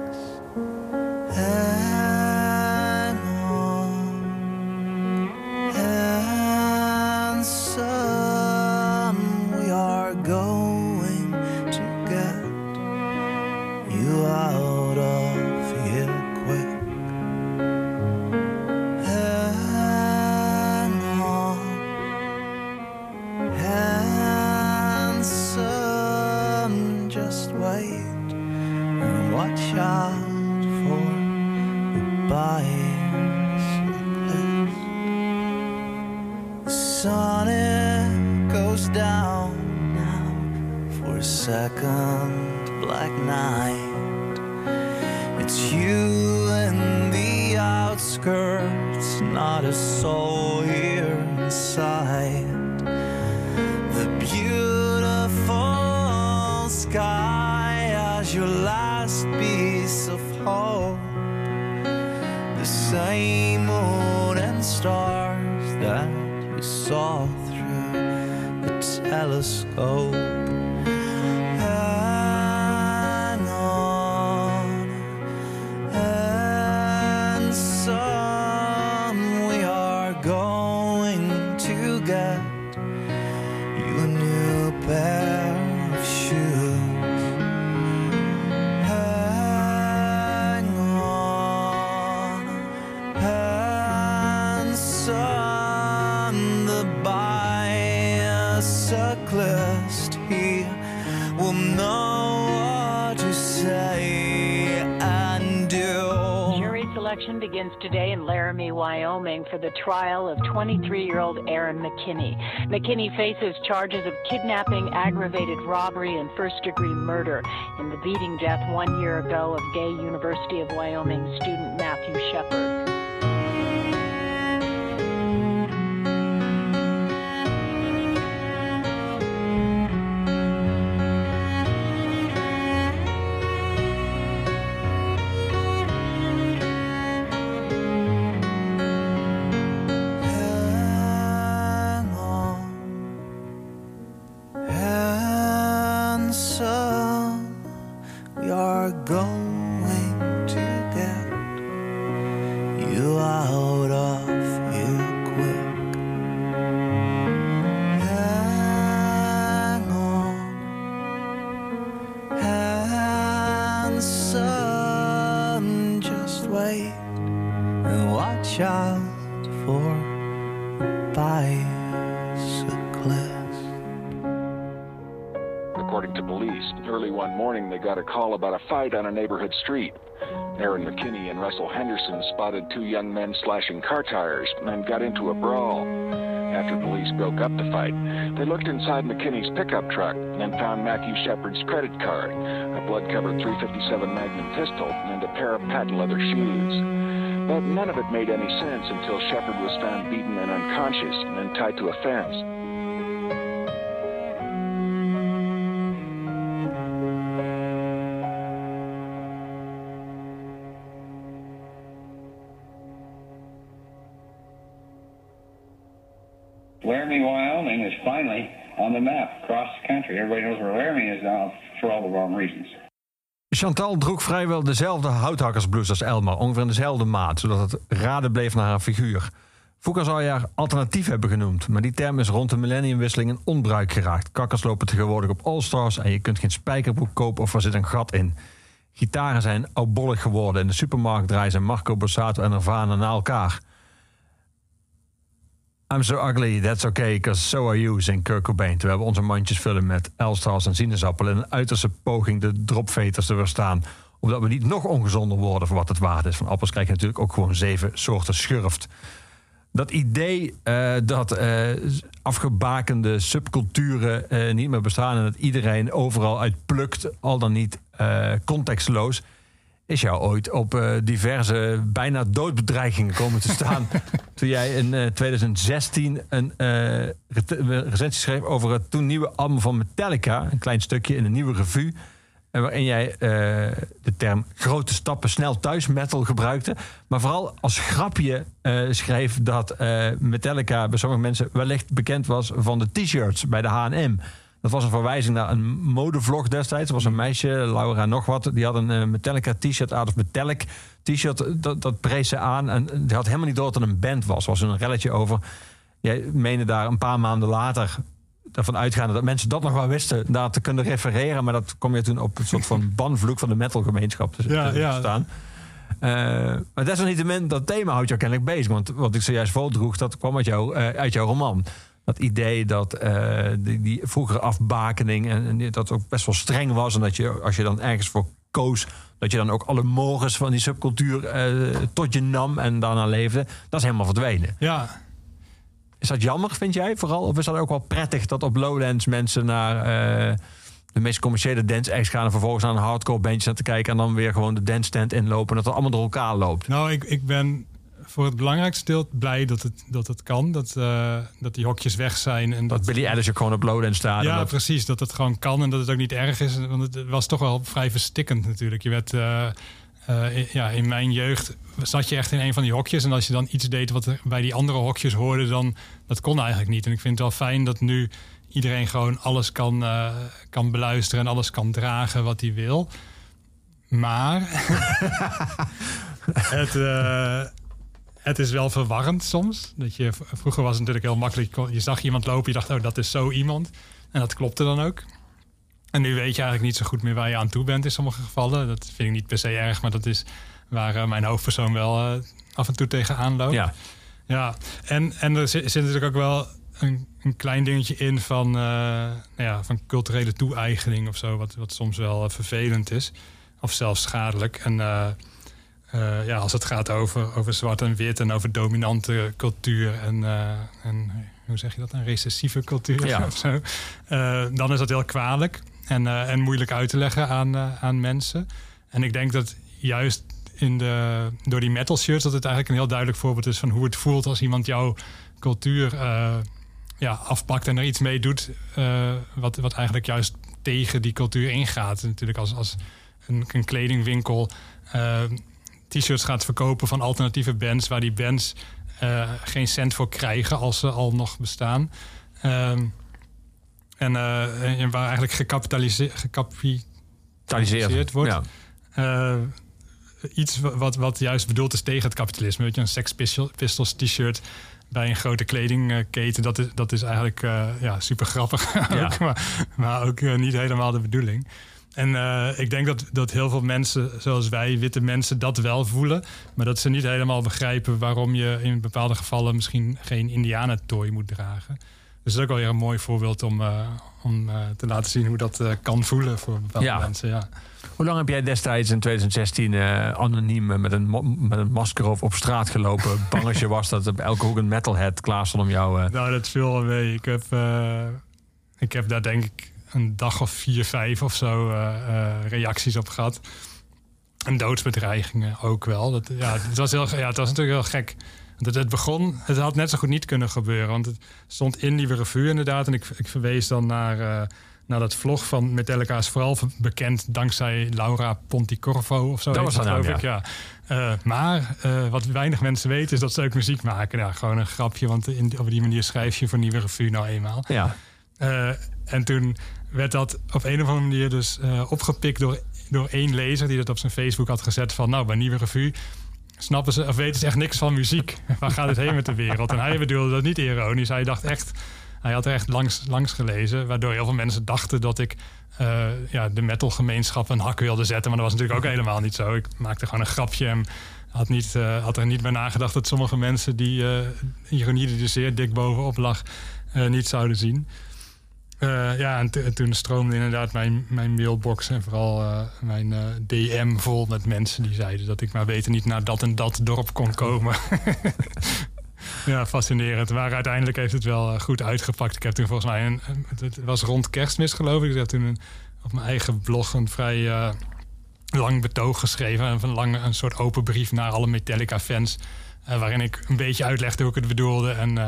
For the trial of 23 year old Aaron McKinney. McKinney faces charges of kidnapping, aggravated robbery, and first degree murder in the beating death one year ago of gay University of Wyoming student Matthew Shepard. Fight on a neighborhood street. Aaron McKinney and Russell Henderson spotted two young men slashing car tires and got into a brawl. After police broke up the fight, they looked inside McKinney's pickup truck and found Matthew Shepard's credit card, a blood-covered 357 Magnum pistol, and a pair of patent leather shoes. But none of it made any sense until Shepard was found beaten and unconscious and tied to a fence. Country. Everybody knows where is now for all the wrong reasons. Chantal droeg vrijwel dezelfde houthakkersblouse als Elmar, ongeveer in dezelfde maat, zodat het raden bleef naar haar figuur. Vroeger zou haar alternatief hebben genoemd, maar die term is rond de millenniumwisseling in onbruik geraakt. Kakkers lopen tegenwoordig op All-Stars en je kunt geen spijkerbroek kopen of er zit een gat in. Gitaren zijn oudbollig geworden. In de supermarkt draaien Marco Borsato en Nirvana naar elkaar. I'm so ugly, that's okay, cause so are you, zingt Kurt Cobain. Terwijl we onze mandjes vullen met Elstars en sinaasappelen... in een uiterste poging de dropveters te weerstaan. Omdat we niet nog ongezonder worden voor wat het waard is. Van appels krijg je natuurlijk ook gewoon zeven soorten schurft. Dat idee eh, dat eh, afgebakende subculturen eh, niet meer bestaan... en dat iedereen overal uit plukt, al dan niet contextloos... is jou ooit op eh, diverse bijna doodbedreigingen komen te staan... toen jij in eh, 2016 een eh, re- recensie schreef over het toen nieuwe album van Metallica. Een klein stukje in een nieuwe revue. En waarin jij de term grote stappen snel thuis metal gebruikte. Maar vooral als grapje schreef dat Metallica bij sommige mensen wellicht bekend was van de t-shirts bij de H&M. Dat was een verwijzing naar een modevlog destijds. Er was een meisje, Laura nog wat, die had een eh, Metallica t-shirt out of Metallic t-shirt. Dat, dat prees ze aan en die had helemaal niet door dat het een band was. Er was een relletje over. Jij meende daar een paar maanden later ervan uitgaande dat mensen dat nog wel wisten, daar te kunnen refereren. Maar dat kom je toen op een soort van banvloek van de metalgemeenschap te, Ja, te ja. staan. Eh, maar desalniettemin, dat thema houdt jou kennelijk bezig. Want wat ik zojuist voordroeg, dat kwam uit, jou, eh, uit jouw roman. Dat idee dat eh, die, die vroegere afbakening... En, en dat ook best wel streng was. En dat je, als je dan ergens voor koos... dat je dan ook alle morgens van die subcultuur eh, tot je nam en daarna leefde. Dat is helemaal verdwenen. Ja, Is dat jammer, vind jij vooral? Of is dat ook wel prettig dat op Lowlands mensen naar eh, de meest commerciële dance acts gaan... en vervolgens aan een hardcore bandje te kijken... en dan weer gewoon de dance tent inlopen... en dat het allemaal door elkaar loopt. Nou, ik, ik ben voor het belangrijkste deel blij dat het, dat het kan. Dat, eh, dat die hokjes weg zijn. En Dat Billy Eilish ook gewoon op Lowland staat. en Ja, dat- precies. Dat het gewoon kan en dat het ook niet erg is. Want het was toch wel vrij verstikkend natuurlijk. Je werd, eh, eh, in- ja, in mijn jeugd zat je echt in een van die hokjes. En als je dan iets deed wat er bij die andere hokjes hoorde, dan dat kon eigenlijk niet. En ik vind het wel fijn dat nu iedereen gewoon alles kan, eh, kan beluisteren en alles kan dragen wat hij wil. Maar het, eh, het is wel verwarrend soms. Dat je, vroeger was het natuurlijk heel makkelijk. Je zag iemand lopen, je dacht, oh, dat is zo iemand. En dat klopte dan ook. En nu weet je eigenlijk niet zo goed meer waar je aan toe bent in sommige gevallen. Dat vind ik niet per se erg, maar dat is waar eh, mijn hoofdpersoon wel eh, af en toe tegenaan loopt. Ja. Ja, en, en er zit, zit natuurlijk ook wel een, een klein dingetje in van, eh, nou ja, van culturele toe-eigening of zo, wat, wat soms wel vervelend is. Of zelfs schadelijk. En eh, ja, als het gaat over, over zwart en wit en over dominante cultuur en, eh, en hoe zeg je dat, een recessieve cultuur Ja. of zo, eh, dan is dat heel kwalijk en, en moeilijk uit te leggen aan, aan mensen. En ik denk dat juist in de, door die metal shirts dat het eigenlijk een heel duidelijk voorbeeld is van hoe het voelt als iemand jouw cultuur ja, afpakt en er iets mee doet wat, wat eigenlijk juist tegen die cultuur ingaat. Natuurlijk als, als een, een kledingwinkel t-shirts gaat verkopen van alternatieve bands waar die bands eh, geen cent voor krijgen als ze al nog bestaan. Ehm, en, eh, en waar eigenlijk gecapitaliseerd, wordt. Ja. Eh, iets wa- wat, wat juist bedoeld is tegen het kapitalisme. Weet je, een Sex Pistol- Pistols t-shirt bij een grote kledingketen. Dat is, dat is eigenlijk ja, super grappig. Ja. ook, maar, maar ook niet helemaal de bedoeling. En eh, ik denk dat, dat heel veel mensen, zoals wij, witte mensen, dat wel voelen. Maar dat ze niet helemaal begrijpen waarom je in bepaalde gevallen misschien geen indianentooi moet dragen. Dus dat is ook wel weer een mooi voorbeeld om, eh, om eh, te laten zien hoe dat kan voelen voor bepaalde Ja. mensen. Ja. Hoe lang heb jij destijds in 2016 eh, anoniem met een, met een masker op, op straat gelopen? Bang als je was dat op elke hoek een metalhead klaar stond om jou... Nou, dat viel wel mee. Ik heb, ik heb daar denk ik een dag of vier, vijf of zo eh, eh, reacties op gehad. En doodsbedreigingen ook wel. Dat, ja, het, was heel, ja, het was natuurlijk heel gek. Want het, het begon, het had net zo goed niet kunnen gebeuren. Want het stond in die revue inderdaad. En ik, ik verwees dan naar, eh, naar dat vlog van Metallica is vooral bekend dankzij Laura Ponticorvo of zo. Dat was haar geloof ik, ja. Maar wat weinig mensen weten is dat ze ook muziek maken. Ja, gewoon een grapje, want in, op die manier schrijf je voor Nieuwe Revue nou eenmaal. ja. En toen werd dat op een of andere manier dus eh, opgepikt door, door één lezer die dat op zijn Facebook had gezet van nou bij Nieuwe Revue snappen ze of weten ze echt niks van muziek. Waar gaat het heen met de wereld? En hij bedoelde dat niet ironisch. Hij dacht echt, hij had er echt langs, langs gelezen, waardoor heel veel mensen dachten dat ik eh, ja, de metalgemeenschap een hak wilde zetten. Maar dat was natuurlijk ook helemaal niet zo. Ik maakte gewoon een grapje en had, niet, eh, had er niet bij nagedacht dat sommige mensen die eh, ironie die er zeer dik bovenop lag, niet zouden zien. Eh, ja, en, to- en toen stroomde inderdaad mijn, mijn mailbox en vooral eh, mijn eh, DM vol met mensen die zeiden dat ik maar beter niet naar dat en dat dorp kon komen. ja, fascinerend. Maar uiteindelijk heeft het wel goed uitgepakt. Ik heb toen volgens mij, een, het was rond kerstmis geloof ik, ik heb toen op mijn eigen blog een vrij lang betoog geschreven. Een, lang, een soort open brief naar alle Metallica-fans. waarin ik een beetje uitlegde hoe ik het bedoelde. En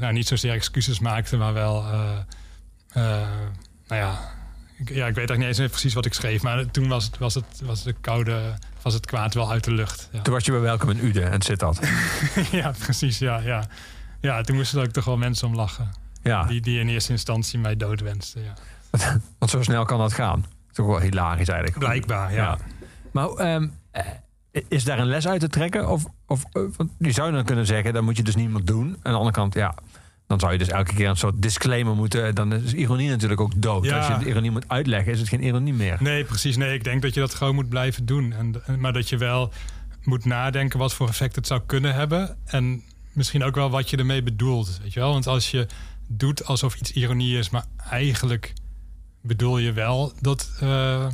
nou, niet zozeer excuses maakte, maar wel. eh, eh, nou ja ik, ja, ik weet eigenlijk niet eens precies wat ik schreef. Maar toen was het, was het, was de koude, was het kwaad wel uit de lucht. Ja, Toen was je bij welkom in Uden en zit dat. ja precies. Ja, ja. ja, toen moesten ook toch wel mensen om lachen. Ja, Die, die in eerste instantie mij dood wensten. Ja. want zo snel kan dat gaan. Toch wel hilarisch eigenlijk. Blijkbaar, ja. Ja. Maar ehm, eh, is daar een les uit te trekken? Of, of eh, je zou dan kunnen zeggen, dat moet je dus niet meer doen. Aan de andere kant, ja, dan zou je dus elke keer een soort disclaimer moeten. Dan is ironie natuurlijk ook dood. Ja. Als je de ironie moet uitleggen, is het geen ironie meer. Nee, precies. Nee, ik denk dat je dat gewoon moet blijven doen. En, maar dat je wel moet nadenken wat voor effect het zou kunnen hebben. En misschien ook wel wat je ermee bedoelt. Weet je wel? Want als je doet alsof iets ironie is, maar eigenlijk bedoel je wel dat, eh,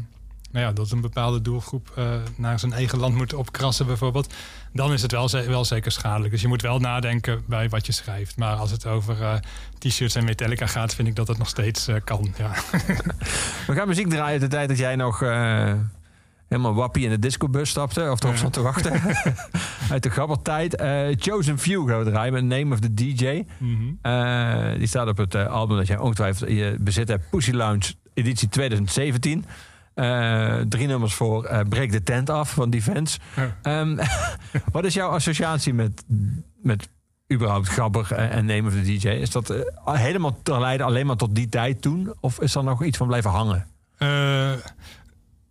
nou ja, dat een bepaalde doelgroep eh, naar zijn eigen land moet opkrassen bijvoorbeeld, dan is het wel, wel zeker schadelijk. Dus je moet wel nadenken bij wat je schrijft. Maar als het over eh, t-shirts en Metallica gaat, vind ik dat het nog steeds eh, kan. Ja. We gaan muziek draaien uit de tijd dat jij nog helemaal wappie in de discobus stapte. Of erop Ja. stond te wachten. uit de gabbertijd. Chosen Few gaan we draaien met Name of the DJ. Mhm. Die staat op het album dat jij ongetwijfeld je bezit hebt. Pussy Lounge editie 2017. Eh, drie nummers voor eh, Break the Tent af van Defense. Ja. Ehm, wat is jouw associatie met, met überhaupt Gabber en, en Name of the DJ? Is dat eh, helemaal te leiden alleen maar tot die tijd toen? Of is er nog iets van blijven hangen? Eh,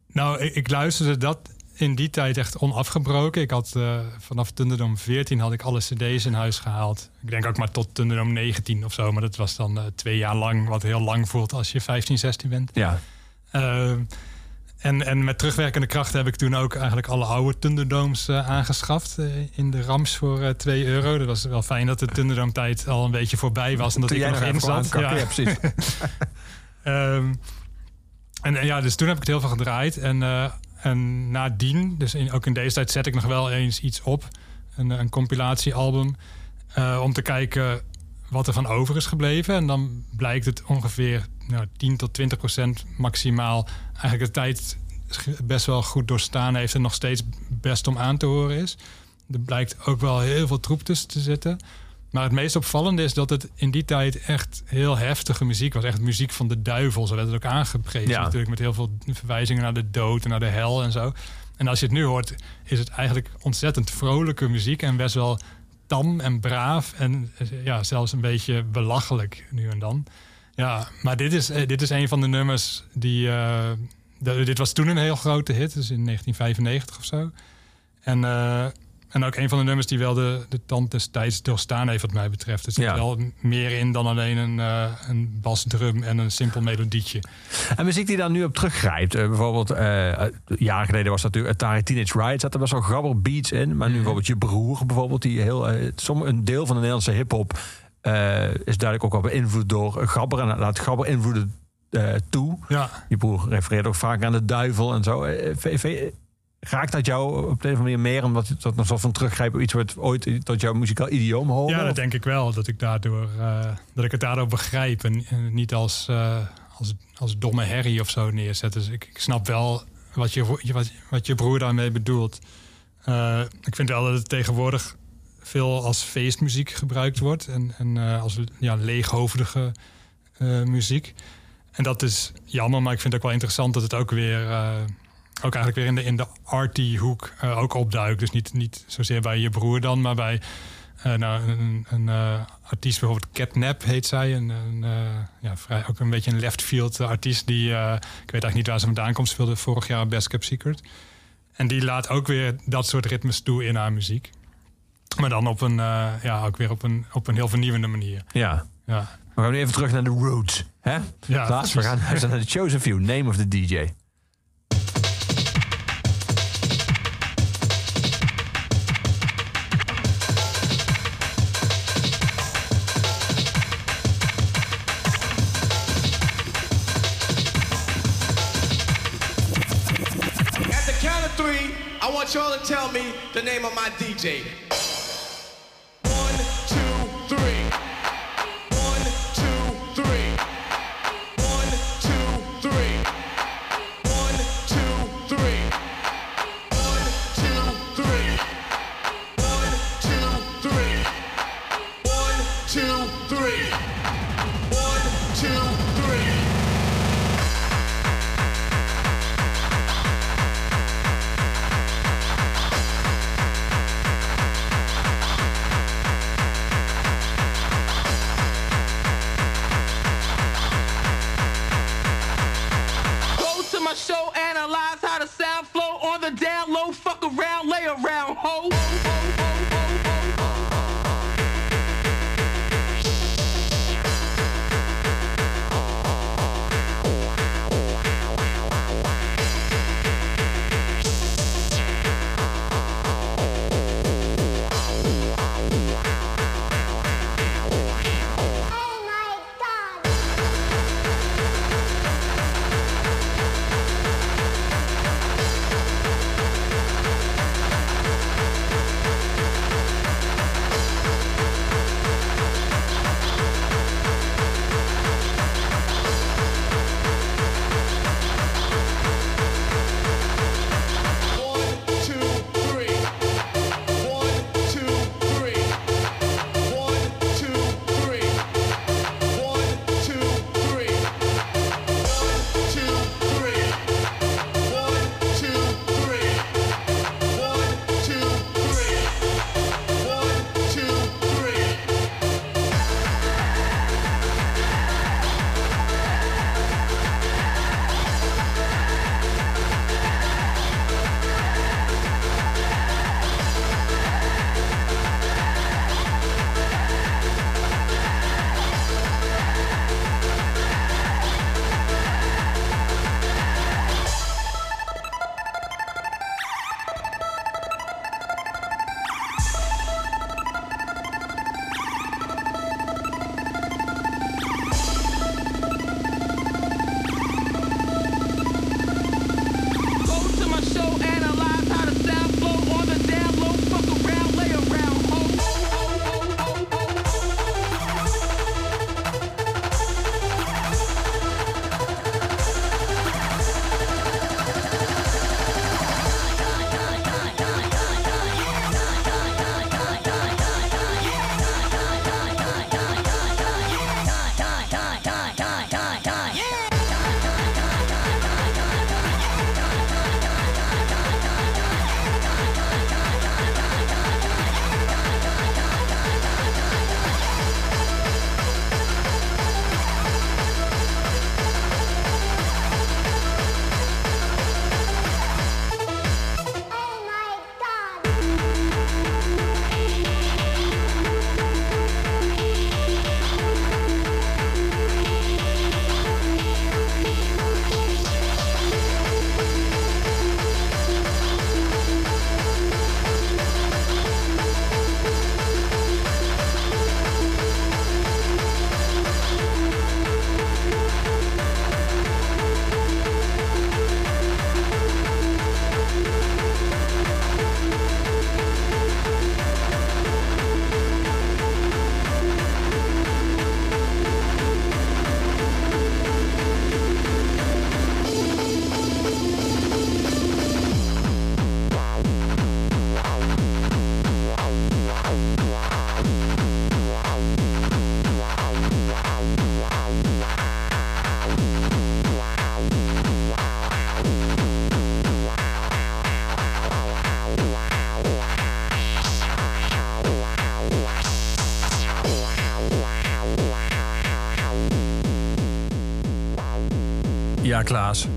nou, ik, ik luisterde dat in die tijd echt onafgebroken. Ik had eh, vanaf Thunderdome 14 had ik alle cd's in huis gehaald. Ik denk ook maar tot Thunderdome 19 of zo. Maar dat was dan eh, twee jaar lang, wat heel lang voelt als je 15, 16 bent. Ja. En, en met terugwerkende kracht heb ik toen ook eigenlijk alle oude Thunderdomes eh, aangeschaft. eh, in de Rams voor eh 2 euro. Dat was wel fijn dat de Thunderdome tijd al een beetje voorbij was. En dat Toen ik er nog in zat. aankakken, ja, precies. Ehm, en, en ja, dus toen heb ik het heel veel gedraaid. En, en nadien, dus in, ook in deze tijd, zet ik nog wel eens iets op. Een, een compilatiealbum. om te kijken wat er van over is gebleven. En dan blijkt het ongeveer nou, 10 tot 20 procent maximaal... eigenlijk de tijd best wel goed doorstaan heeft... en nog steeds best om aan te horen is. Er blijkt ook wel heel veel troep tussen te zitten... Maar het meest opvallende is dat het in die tijd echt heel heftige muziek was. Echt muziek van de duivel. Zo werd het ook aangeprezen. Ja. Natuurlijk met heel veel verwijzingen naar de dood en naar de hel en zo. En als je het nu hoort, is het eigenlijk ontzettend vrolijke muziek. En best wel tam en braaf. En ja, zelfs een beetje belachelijk nu en dan. Ja, maar dit is, eh, dit is een van de nummers die... eh, de- dit was toen een heel grote hit. Dus in 1995 of zo. En... eh, en ook een van de nummers die wel de, de tand des tijds doorstaan heeft, wat mij betreft. Er zit Ja. wel meer in dan alleen een, eh een basdrum en een simpel melodietje. En muziek die daar nu op teruggrijpt. bijvoorbeeld, jaren geleden was dat natuurlijk Atari Teenage Riot. Zat er best wel gabber beats in. Maar nu bijvoorbeeld je broer, bijvoorbeeld, die heel, som, een deel van de Nederlandse hip-hop eh, is duidelijk ook wel beïnvloed door Gabber. En laat Gabber invloeden eh, toe. Ja, Je broer refereert ook vaak aan de duivel en zo. Eh, Raakt dat jou op de een of andere manier meer? Omdat het dat nog soort van teruggrijpen op iets wat ooit tot jouw muzikaal idioom hoort? ja, dat denk ik wel. Dat ik, daardoor, dat ik het daardoor begrijp. En, en niet als, als, als domme herrie of zo neerzet. Dus ik, ik snap wel wat je, wat, wat je broer daarmee bedoelt. Ik vind wel dat het tegenwoordig veel als feestmuziek gebruikt wordt. En, en eh, als ja, leeghoofdige eh, muziek. En dat is jammer, maar ik vind het ook wel interessant dat het ook weer... eh, ook eigenlijk weer in de, in de arty hoek ook opduikt. Dus niet, niet zozeer bij je broer dan, maar bij nou, een, een artiest, bijvoorbeeld Catnap heet zij. Een, ja, vrij, ook een beetje een left field artiest. Die, ik weet eigenlijk niet waar ze vandaan komt. Speelde vorig jaar Best Kept Secret. En die laat ook weer dat soort ritmes toe in haar muziek. Maar dan op een, eh, ja, ook weer op een, op een heel vernieuwende manier. Ja. Ja, We gaan nu even terug naar de roots. Hè? ja Klaas, we gaan naar de Chosen Few, Name of the DJ. At the count of three, I want y'all to tell me the name of my DJ. Ja, Klaas.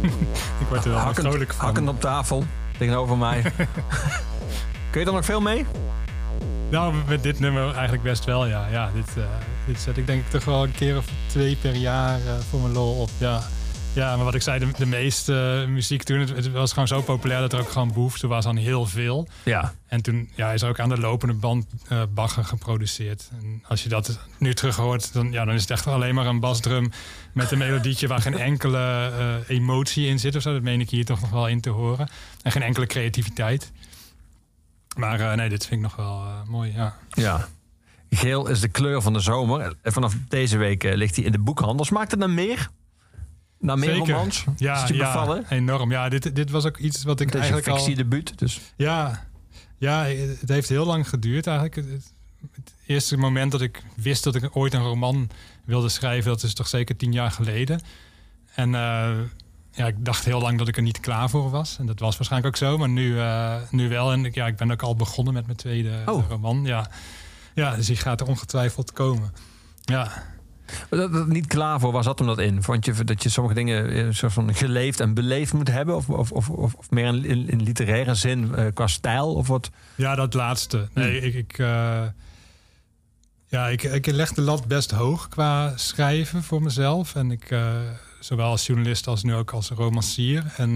Ik word er wel Hakkend, vrolijk van. hakkend op tafel tegenover mij. Kun je er nog veel mee? Nou, met dit nummer eigenlijk best wel, ja. ja dit, eh, dit zet ik denk ik toch wel een keer of twee per jaar eh, voor mijn lol op, ja. Ja, maar wat ik zei, de, de meeste eh, muziek toen, het, het was gewoon zo populair dat er ook gewoon behoefte was aan heel veel. Ja. En toen ja, is er ook aan de lopende band eh bagger geproduceerd. En als je dat nu terug hoort, dan, ja, dan is het echt alleen maar een basdrum met een melodietje waar geen enkele eh, emotie in zit of zo. Dat meen ik hier toch nog wel in te horen. En geen enkele creativiteit. Maar nee, dit vind ik nog wel mooi, ja. Ja. Geel is de kleur van de zomer. En vanaf deze week ligt hij in de boekhandel. Smaakt het naar meer? Naar meer Zeker. romans? Ja, is het je ja, bevallen? enorm. Ja, dit, dit was ook iets wat ik Het is je eigenlijk al... fictiedebuut, dus... Ja, ja, het heeft heel lang geduurd eigenlijk. Het, het- het eerste moment dat ik wist dat ik ooit een roman wilde schrijven, dat is toch zeker tien jaar geleden. En eh, ja, ik dacht heel lang dat ik er niet klaar voor was. En dat was waarschijnlijk ook zo, maar nu, eh, nu wel. En ja, ik ben ook al begonnen met mijn tweede Oh. roman. Ja. ja, dus die gaat er ongetwijfeld komen. Ja, Dat dat niet klaar voor, waar zat hem dat in? Vond je dat je sommige dingen eh, soort van geleefd en beleefd moet hebben? Of, of, of, of, meer in, in, literaire zin eh, qua stijl? Of wat? Ja, dat laatste. Nee, ik, ik, eh, ja, ik, ik leg de lat best hoog qua schrijven voor mezelf. En ik, zowel als journalist als nu ook als romancier. En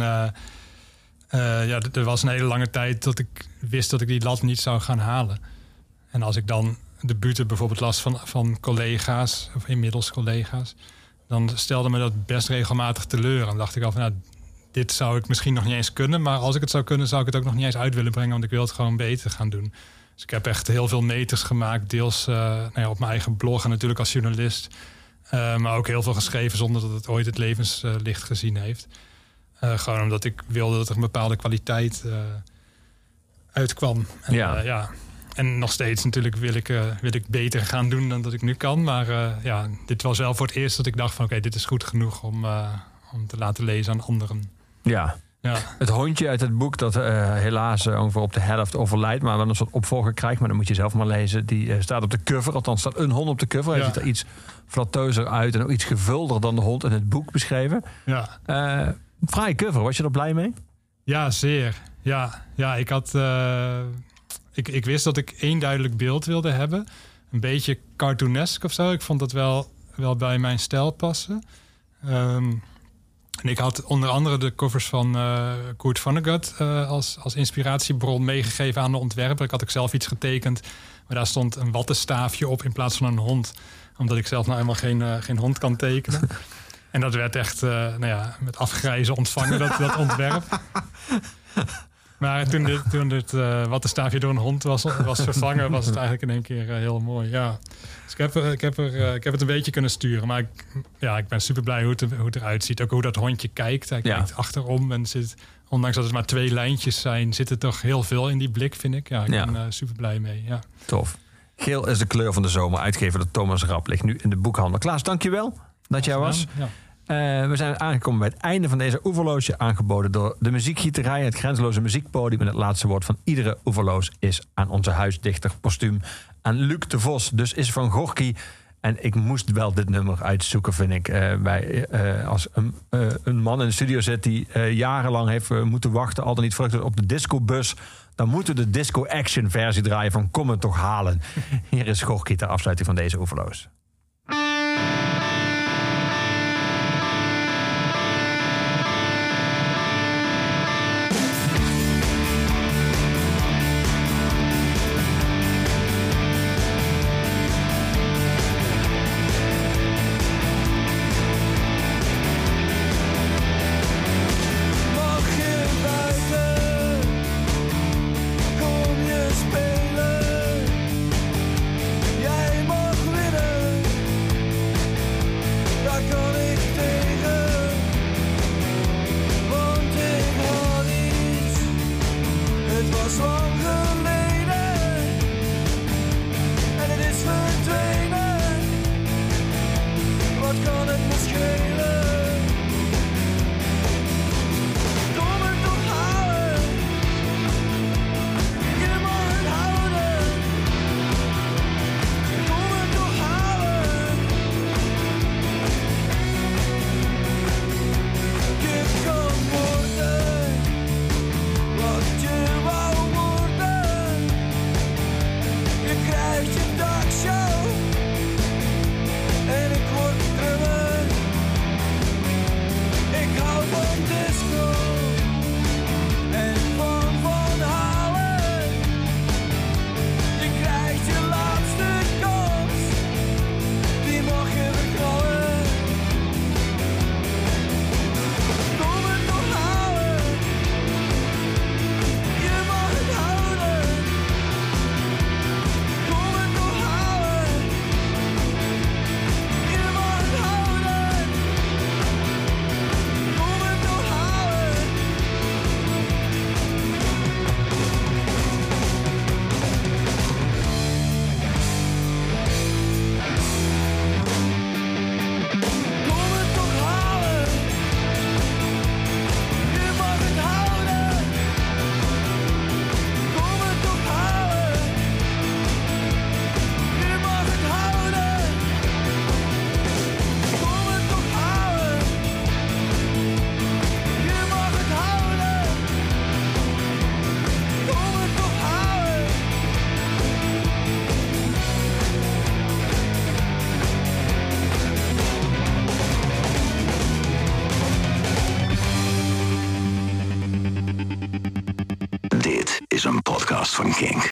ja, er was een hele lange tijd dat ik wist dat ik die lat niet zou gaan halen. En als ik dan de buten bijvoorbeeld las van, van collega's, of inmiddels collega's, dan stelde me dat best regelmatig teleur. En dacht ik al van, nou, dit zou ik misschien nog niet eens kunnen. Maar als ik het zou kunnen, zou ik het ook nog niet eens uit willen brengen. Want ik wil het gewoon beter gaan doen. Dus ik heb echt heel veel meters gemaakt. Deels eh, nou ja, op mijn eigen blog en natuurlijk als journalist. Eh, maar ook heel veel geschreven zonder dat het ooit het levenslicht gezien heeft. Eh, gewoon omdat ik wilde dat er een bepaalde kwaliteit uitkwam. En, Ja. ja. En nog steeds natuurlijk wil ik, eh, wil ik beter gaan doen dan dat ik nu kan. Maar eh, ja, dit was wel voor het eerst dat ik dacht van... oké, dit is goed genoeg om, eh, om te laten lezen aan anderen. Ja. Ja. Het hondje uit het boek dat helaas ongeveer op de helft overlijdt, maar wel een soort opvolger krijgt. Maar dan moet je zelf maar lezen. Die staat op de cover, althans staat een hond op de cover. Hij Ja. ziet er iets flatteuzer uit en ook iets gevulder dan de hond in het boek beschreven. Ja. Fraaie cover, was je er blij mee? Ja, zeer. Ja, ja ik had. Ik, ik wist dat ik één duidelijk beeld wilde hebben. Een beetje cartoonesk of zo. Ik vond dat wel, wel bij mijn stijl passen. Ehm, en ik had onder andere de covers van eh Kurt Vonnegut eh, als, als inspiratiebron meegegeven aan de ontwerper. Ik had ook zelf iets getekend, maar daar stond een wattenstaafje op in plaats van een hond. Omdat ik zelf nou helemaal geen, eh, geen hond kan tekenen. En dat werd echt nou ja, met afgrijzen ontvangen, dat, dat ontwerp. Maar toen dit, toen dit eh, wattenstaafje door een hond was, was vervangen, was het eigenlijk in één keer eh, heel mooi. Ja. Dus ik heb, er, ik, heb er, eh, ik heb het een beetje kunnen sturen. Maar ik, ja, ik ben super blij hoe het, hoe het eruit ziet. Ook hoe dat hondje kijkt. Hij Ja. kijkt achterom en zit, ondanks dat het maar twee lijntjes zijn, zit er toch heel veel in die blik, vind ik. Ja, ik Ja. ben eh, super blij mee. Ja. Tof. Geel is de kleur van de zomer, uitgever door Thomas Rap. Ligt nu in de boekhandel. Klaas, dankjewel dat jij was. Ja. Eh, we zijn aangekomen bij het einde van deze oeverloosje. Aangeboden door de muziekgieterij, het grenzeloze muziekpodium. En het laatste woord van iedere oeverloos is aan onze huisdichter postuum. Aan Luc de Vos, dus is van Gorky. En ik moest wel dit nummer uitzoeken, vind ik. eh, bij, eh, als een, een man in de studio zit die jarenlang heeft moeten wachten, al dan niet vruchten op de discobus. Dan moeten we de disco action versie draaien van Kom het toch halen. Hier is Gorky ter afsluiting van deze oeverloos.